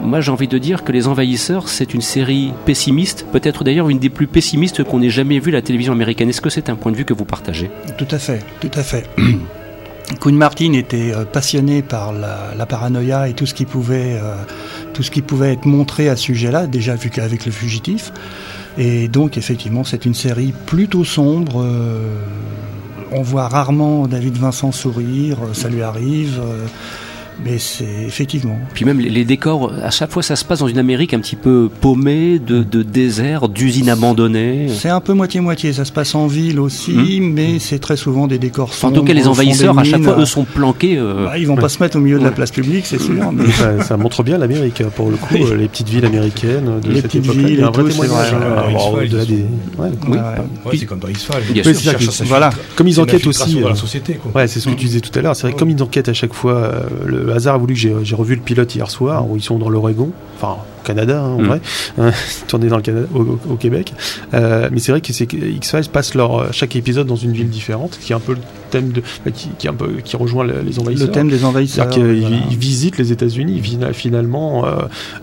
Moi, j'ai envie de dire que Les Envahisseurs, c'est une série pessimiste, peut-être d'ailleurs une des plus pessimistes qu'on ait jamais vu à la télévision américaine. Est-ce que c'est un point de vue que vous partagez? Tout à fait, tout à fait. *clears throat* Quinn Martin était euh, passionné par la, paranoïa et tout ce qui pouvait, euh, tout ce qui pouvait être montré à ce sujet-là, déjà vu qu'avec le fugitif. Et donc, effectivement, c'est une série plutôt sombre. euh, on voit rarement David Vincent sourire, ça lui arrive. Mais c'est effectivement. Puis même les, les décors, à chaque fois, ça se passe dans une Amérique un petit peu paumée, de, de désert, d'usines abandonnées. C'est un peu moitié-moitié. Ça se passe en ville aussi, mais c'est très souvent des décors En sombres. tout cas, les envahisseurs, à chaque fois, eux sont planqués. euh, Bah, ils vont pas se mettre au milieu de la place publique, c'est sûr. *laughs* mais- ça, ça montre bien l'Amérique hein, pour le coup, euh, les petites villes américaines de Les cette petites époque-là. villes Il y a un vrai c'est témoignage. comme dans X-Files. Comme ils enquêtent aussi. euh, la société, quoi. Ouais, c'est ce que tu disais tout à l'heure. C'est vrai comme ils enquêtent à chaque fois, euh, le hasard a voulu que j'ai revu le pilote hier soir, où ils sont dans l'Oregon, Canada hein, en Mm. vrai, hein, *laughs* tourné dans le Canada, au, au- au Québec. Euh, mais c'est vrai que X-Files passe leur chaque épisode dans une ville différente, qui est un peu le thème de, bah, qui, qui est un peu qui rejoint le- les envahisseurs. Le thème des envahisseurs. Voilà. il visite les États-Unis. Fina- Finalement, euh,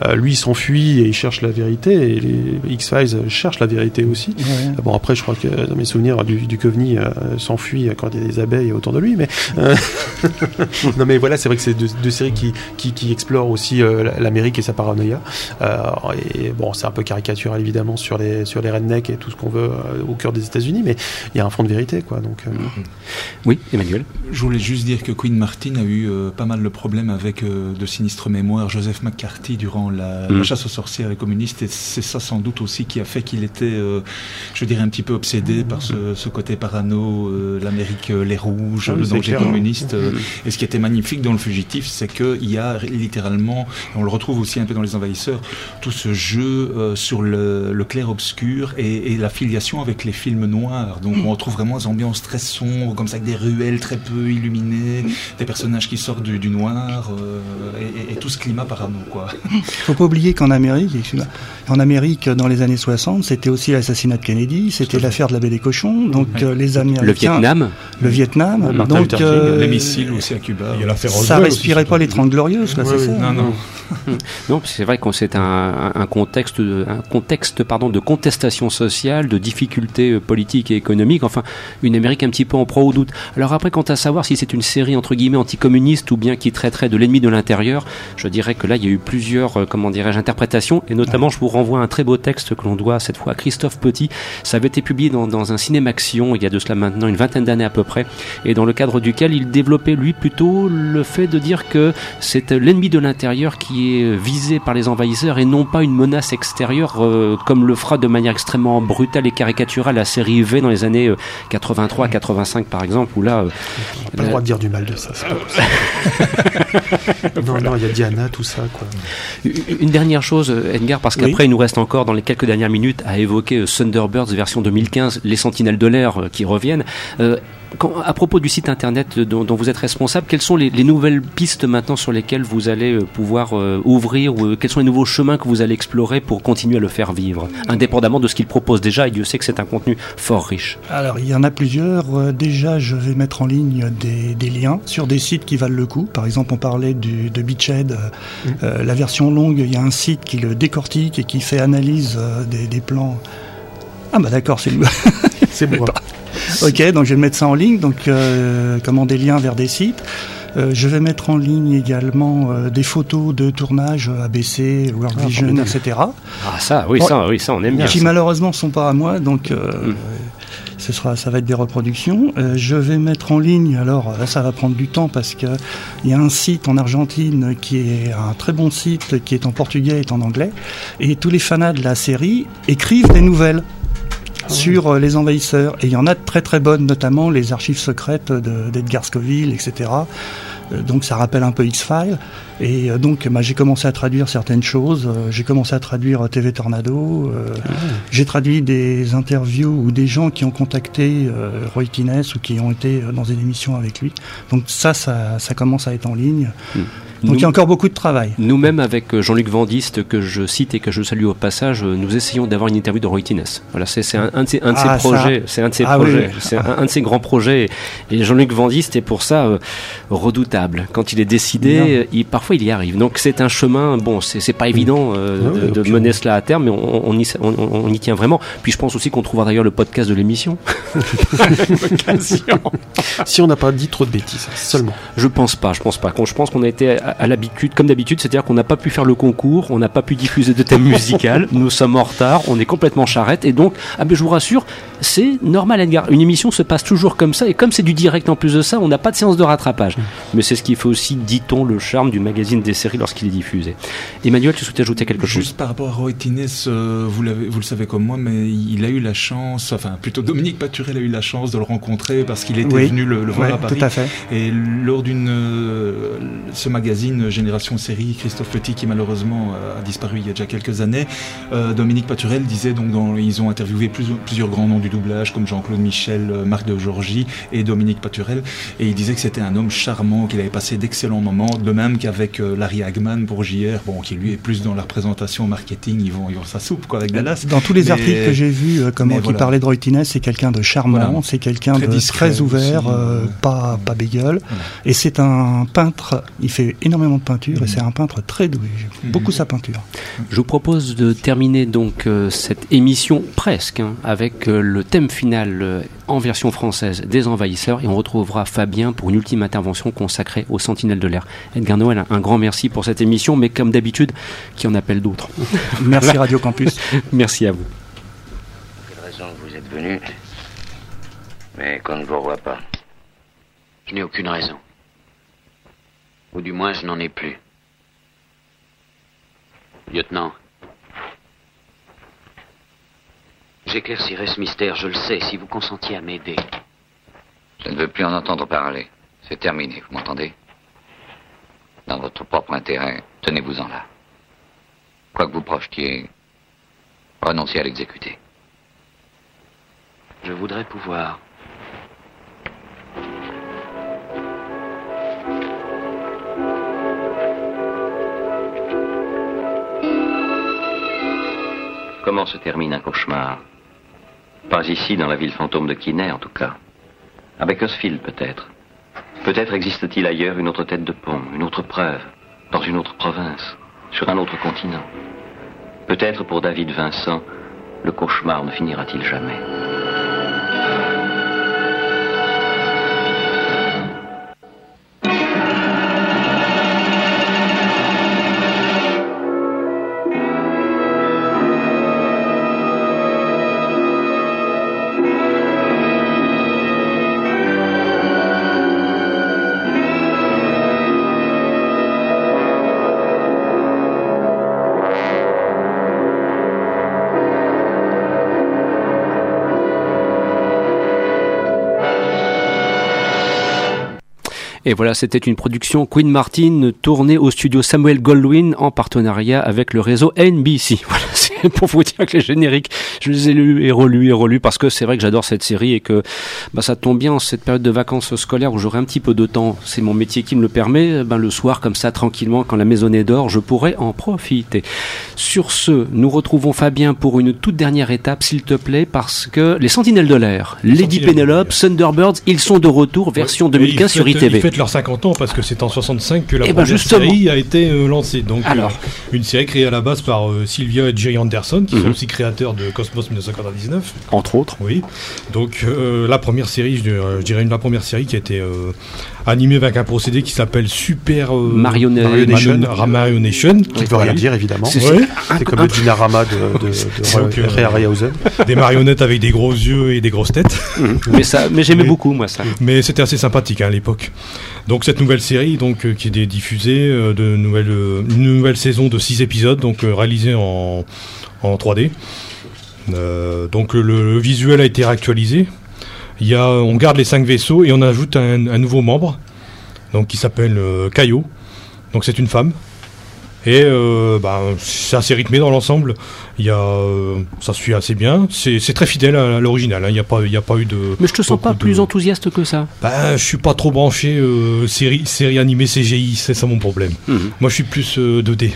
euh, lui il s'enfuit et il cherche la vérité. Et les X-Files cherchent la vérité aussi. Ouais. Bon après je crois que dans mes souvenirs du, du Coveney euh, s'enfuit quand il y a des abeilles autour de lui mais euh, *laughs* non mais voilà c'est vrai que c'est deux, deux séries qui, qui, qui explorent aussi euh, l'Amérique et sa paranoïa euh, et bon c'est un peu caricatural évidemment sur les sur les rednecks et tout ce qu'on veut euh, au cœur des États-Unis mais il y a un fond de vérité quoi donc euh, Oui, Emmanuel. Je voulais juste dire que Queen Martin a eu euh, pas mal de problèmes avec euh, de sinistres mémoires Joseph McCarthy durant la, Mm. la chasse aux sorcières et communistes et c'est ça sans doute aussi qui a fait qu'il était, euh, je dirais, un petit peu obsédé par ce, ce côté parano, euh, l'Amérique, euh, les rouges, Ah oui, le danger clair. communiste. euh, et ce qui était magnifique dans le fugitif, c'est qu'il y a littéralement, on le retrouve aussi un peu dans les envahisseurs, tout ce jeu euh, sur le, le clair-obscur et, et la filiation avec les films noirs. Donc on retrouve vraiment des ambiances très sombres, comme ça, avec des ruelles très peu illuminées, des personnages qui sortent du, du noir euh, et, et- et tout ce climat parano, quoi. *laughs* faut pas oublier qu'en Amérique, en Amérique, dans les années 60, c'était aussi l'assassinat de Kennedy, c'était l'affaire de la baie des cochons, donc euh, les Américains. Le Vietnam. Le Vietnam. Martin donc, King, euh, les missiles aussi à Cuba. Il y a l'affaire ça aussi, respirait pas les Trente Glorieuses, quoi, Ouais, c'est ça. Non, non, *laughs* c'est vrai qu'on s'est c'est un, contexte, un contexte pardon, de contestation sociale, de difficultés euh, politiques et économiques, enfin une Amérique un petit peu en proie au doute. Alors après, quant à savoir si c'est une série entre guillemets anticommuniste ou bien qui traiterait de l'ennemi de l'intérieur, je dirais que là, il y a eu plusieurs, euh, comment dirais-je, interprétations, et notamment, je vous renvoie à un très beau texte que l'on doit cette fois à Christophe Petit. Ça avait été publié dans, dans un cinémaction il y a de cela maintenant une vingtaine d'années à peu près, et dans le cadre duquel il développait lui plutôt le fait de dire que c'est l'ennemi de l'intérieur qui est visé par les envahisseurs et non pas une menace extérieure euh, comme le fera de manière extrêmement brutale et caricaturale la série V dans les années 83, euh, 85 par exemple, où là... Euh, on n'a pas le droit de dire du mal de ça, *laughs* non, non, il y a Diana, tout ça. Quoi. Une dernière chose, Edgar, parce qu'après il nous reste encore dans les quelques dernières minutes à évoquer Thunderbirds version 2015, les Sentinelles de l'air qui reviennent à propos du site internet dont, vous êtes responsable, quelles sont les, nouvelles pistes maintenant sur lesquelles vous allez euh, pouvoir euh, ouvrir ou euh, quels sont les nouveaux chemins que vous allez explorer pour continuer à le faire vivre, indépendamment de ce qu'il propose déjà et Dieu sait que c'est un contenu fort riche. Alors il y en a plusieurs. déjà, je vais mettre en ligne des, liens sur des sites qui valent le coup. Par exemple, on parlait du, de Beachhead. La version longue, il y a un site qui le décortique et qui fait analyse des, des plans. Ah bah d'accord, c'est lui. *laughs* c'est bon. *laughs* ok, donc je vais mettre ça en ligne, donc euh, comment des liens vers des sites. Euh, je vais mettre en ligne également euh, des photos de tournage ABC, World ah, Vision, etc. Ah ça, oui, ça, oui, ça, on aime bien. Qui malheureusement ne sont pas à moi, donc mm. ce sera, ça va être des reproductions. je vais mettre en ligne, alors là ça va prendre du temps parce que il y a un site en Argentine qui est un très bon site, qui est en portugais et en anglais, et tous les fans de la série écrivent des nouvelles. Ah sur euh, les envahisseurs. Et il y en a de très très bonnes, notamment les archives secrètes d'Edgar Scoville, etc. Euh, donc ça rappelle un peu X-Files. Et euh, donc bah, j'ai commencé à traduire certaines choses. J'ai commencé à traduire TV Tornado. Ah. J'ai traduit des interviews ou des gens qui ont contacté Roy Tines ou qui ont été dans une émission avec lui. Donc ça, ça, ça commence à être en ligne. Hmm. Donc il y a encore beaucoup de travail. Nous-mêmes, avec euh, Jean-Luc Vandiste, que je cite et que je salue au passage, euh, nous essayons d'avoir une interview de Roy Tines. Voilà, c'est un, un, de ses, ah, projets, c'est un de ses ah projets, c'est un, de ses grands projets. Et Jean-Luc Vandiste est pour ça euh, redoutable. Quand il est décidé, il, parfois il y arrive. Donc c'est un chemin. Bon, c'est pas évident de, mener cela à terme, mais on, on, y, on, y, tient vraiment. Puis je pense aussi qu'on trouvera d'ailleurs le podcast de l'émission. *laughs* si on n'a pas dit trop de bêtises, seulement. Je pense pas. Je pense pas. Je pense qu'on a été à l'habitude, comme d'habitude, c'est-à-dire qu'on n'a pas pu faire le concours, on n'a pas pu diffuser de thème musical, *laughs* nous sommes en retard, on est complètement charrette, et donc, ah ben je vous rassure, c'est normal Edgar, une émission se passe toujours comme ça, et comme c'est du direct en plus de ça, on n'a pas de séance de rattrapage. Mais c'est ce qui fait aussi, dit-on, le charme du magazine des séries lorsqu'il est diffusé. Emmanuel, tu souhaitais ajouter quelque chose? Juste par rapport à Roy Tines, euh, vous, vous le savez comme moi, mais il a eu la chance, enfin plutôt Dominique Paturel a eu la chance de le rencontrer parce qu'il était venu le, voir à Paris. Tout à fait. Et lors d'une euh, ce magazine Génération Série, Christophe Petit qui malheureusement euh, a disparu il y a déjà quelques années, Dominique Paturel disait donc dans, ils ont interviewé plusieurs, plusieurs grands noms du doublage comme Jean-Claude Michel, euh, Marc de Georgie et Dominique Paturel. Et il disait que c'était un homme charmant, qu'il avait passé d'excellents moments, de même qu'avec euh, Larry Hagman pour JR, bon, qui lui est plus dans la représentation marketing, ils vont, ils vont sa soupe quoi, avec Dallas. Dans tous les articles que j'ai vus, euh, comment qui parlait de Roy c'est quelqu'un de charmant, c'est quelqu'un de très ouvert, pas, pas bégueule. Et c'est un peintre, il fait énormément de peinture et mm. c'est un peintre très doué. J'aime mm. beaucoup sa peinture. Je vous propose de terminer donc cette émission presque hein, avec le thème final euh, en version française des envahisseurs et on retrouvera Fabien pour une ultime intervention consacrée aux sentinelles de l'air. Edgar Noël, un grand merci pour cette émission, mais comme d'habitude, qui en appelle d'autres. *laughs* merci Radio Campus. *laughs* merci à vous. Quelle raison vous êtes venu, mais qu'on ne vous revoit pas? Je n'ai aucune raison. Ou du moins, je n'en ai plus. Lieutenant, J'éclaircirai ce mystère, je le sais, si vous consentiez à m'aider. Je ne veux plus en entendre parler. C'est terminé, vous m'entendez? Dans votre propre intérêt, tenez-vous-en là. Quoi que vous projetiez, renoncez à l'exécuter. Je voudrais pouvoir. Comment se termine un cauchemar? Pas ici, dans la ville fantôme de Kinney, en tout cas. À Bakersfield, peut-être. Peut-être existe-t-il ailleurs une autre tête de pont, une autre preuve, dans une autre province, sur un autre continent. Peut-être pour David Vincent, le cauchemar ne finira-t-il jamais. Et voilà, c'était une production Queen Martin tournée au studio Samuel Goldwyn en partenariat avec le réseau NBC. *laughs* Voilà, c'est pour vous dire que les génériques, je les ai lus et relus et relus parce que c'est vrai que j'adore cette série et que bah, ça tombe bien en cette période de vacances scolaires où j'aurai un petit peu de temps. C'est mon métier qui me le permet. Ben, le soir, comme ça, tranquillement, quand la maisonnée dort, je pourrais en profiter. Sur ce, nous retrouvons Fabien pour une toute dernière étape, s'il te plaît, parce que les Sentinelles de l'air, Lady Penelope, Thunderbirds, ils sont de retour, version 2015 sur ITV. Ils fêtent leurs 50 ans parce que c'est en 65 que la Eh ben, première série a été euh, lancée. Donc, Alors. euh, une série créée à la base par euh, Sylvia et Jerry Anderson, qui Mhm. sont aussi créateurs de Cosmos 1999. Entre autres. Oui. Donc, euh, la première série, je, je dirais une la première série qui a été euh, animée avec un procédé qui s'appelle Super euh, Marionation. Marion- Marionation. Qui ne veut rien dire, évidemment. C'est- Ouais. Comme le Dinarama de, de, de, *laughs* Harryhausen. des marionnettes avec des gros yeux et des grosses têtes. Mais ça, mais j'aimais Mais- beaucoup, moi, ça. Mais c'était assez sympathique hein, à l'époque. Donc cette nouvelle série, donc euh, qui est diffusée, euh, de nouvelle, euh, une nouvelle saison de 6 épisodes, donc euh, réalisée en, en 3D. Euh, donc le, visuel a été réactualisé. On garde les 5 vaisseaux et on ajoute un, nouveau membre, qui s'appelle euh, Caillot. Donc c'est une femme. Et euh, bah, c'est assez rythmé dans l'ensemble. Il y a, euh, ça suit assez bien. C'est c'est très fidèle à l'original. hein. Il n'y a pas, il y a pas eu de. Mais je te sens pas de- plus enthousiaste que ça. bah, je suis pas trop branché euh, série, série animée CGI, c'est ça mon problème. Mhm. Moi, je suis plus euh, 2D.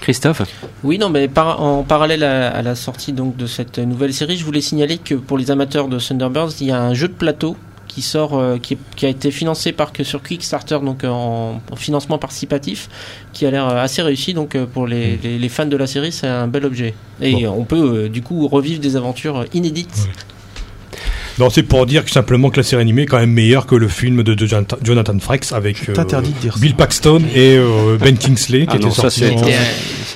Christophe Oui, non, mais par- en parallèle à, à la sortie donc de cette nouvelle série, je voulais signaler que pour les amateurs de Thunderbirds, il y a un jeu de plateau qui sort, euh, qui, est- qui a été financé par que sur Kickstarter, donc euh, en, en financement participatif, qui a l'air euh, assez réussi. Donc pour les, les- les fans de la série, c'est un bel objet. Et Bon. on peut euh, du coup revivre des aventures inédites. Non, c'est pour dire que simplement que la série animée est quand même meilleure que le film de, de Jonathan- Frakes avec euh, interdit de dire. Bill Paxton et euh, Ben Kingsley qui Ah était non, sorti ça,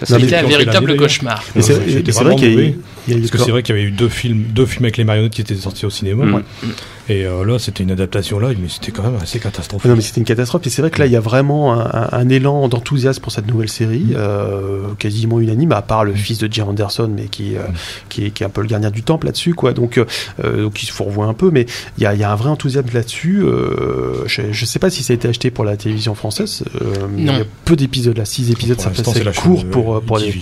c'était un véritable cauchemar. Et c'est vrai vraiment qu'il y y a Parce que c'est vrai qu'il y avait eu deux films, deux films avec les marionnettes qui étaient sortis au cinéma. Ouais. Et euh, là, c'était une adaptation là, mais c'était quand même assez catastrophique. Non mais c'était une catastrophe et c'est vrai que là il y a vraiment un, un- un élan d'enthousiasme pour cette nouvelle série, euh, quasiment unanime, à part le fils de Jim Anderson, mais qui, euh, qui, est, qui est un peu le gardien du temple là-dessus, quoi. Donc, donc il se fourvoie un peu, mais il y a, il y a un vrai enthousiasme là-dessus. Euh, je, je sais pas si ça a été acheté pour la télévision française. euh, Non. Il y a peu d'épisodes là, 6 épisodes, Pour ça fait court chaîne, pour pour les.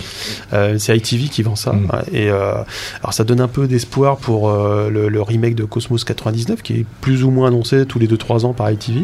Euh, c'est ITV qui vend ça. Mm. et euh, alors ça donne un peu d'espoir pour euh, le, le remake de Cosmos 99 qui est plus ou moins annoncé tous les 2-3 ans par ITV.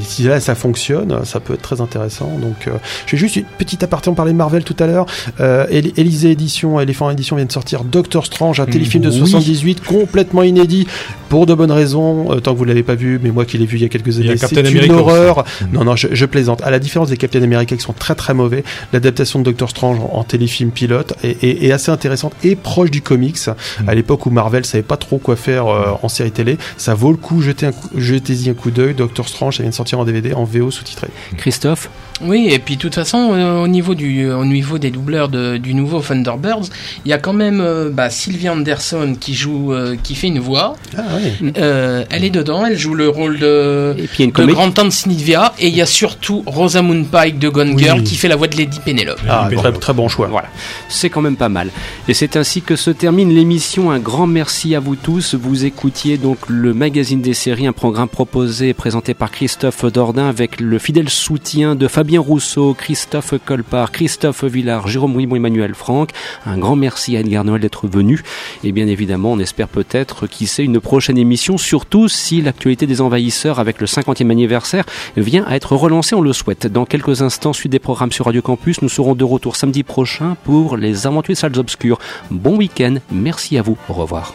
Si là ça fonctionne, ça peut être très intéressant. Donc je juste une petite aparté, on parlait de Marvel tout à l'heure. Él- Élysée Édition, Elephant Édition vient de sortir Doctor Strange, un téléfilm de Oui. 78 complètement inédit pour de bonnes raisons. Euh, tant que vous l'avez pas vu, mais moi qui l'ai vu il y a quelques années, c'est une America horreur. aussi. Non, non, je, je plaisante. À la différence des Captain America qui sont très très mauvais, l'adaptation de Doctor Strange en, en téléfilm pilote est, est- est assez intéressante et proche du comics. Mm. À l'époque où Marvel savait pas trop quoi faire euh, en série télé, ça vaut le coup. Jetez un coup- jetez-y un coup d'œil. Doctor Strange, ça vient de sortir en DVD, en VO sous-titré. Christophe? Oui, et puis de toute façon, euh, au niveau du, au niveau des doubleurs de- du nouveau Thunderbirds, il y a quand même euh, bah, Sylvia Anderson qui joue, euh, qui fait une voix. Ah oui. Euh, elle est dedans, elle joue le rôle de, Et puis il y a une de comédie. grande tante Sylvia, et il y a surtout Rosamund Pike de Gone Oui. Girl qui fait la voix de Lady Penelope. Ah, Lady très, très bon choix. Voilà, c'est quand même pas mal. Et c'est ainsi que se termine l'émission. Un grand merci à vous tous. Vous écoutiez donc le magazine des séries, un programme proposé et présenté par Christophe Dordain avec le fidèle soutien de Fabien Rousseau, Christophe Colpart, Christophe Villard, Jérôme Ribon, Emmanuel Franck. Un grand merci à Edgar Noël d'être venu. Et bien évidemment, on espère peut-être, qui sait, une prochaine émission, surtout si l'actualité des envahisseurs avec le 50e anniversaire vient à être relancée, on le souhaite. Dans quelques instants, suite des programmes sur Radio Campus, nous serons de retour samedi prochain pour les aventures salles obscures. Bon week-end, merci à vous, au revoir.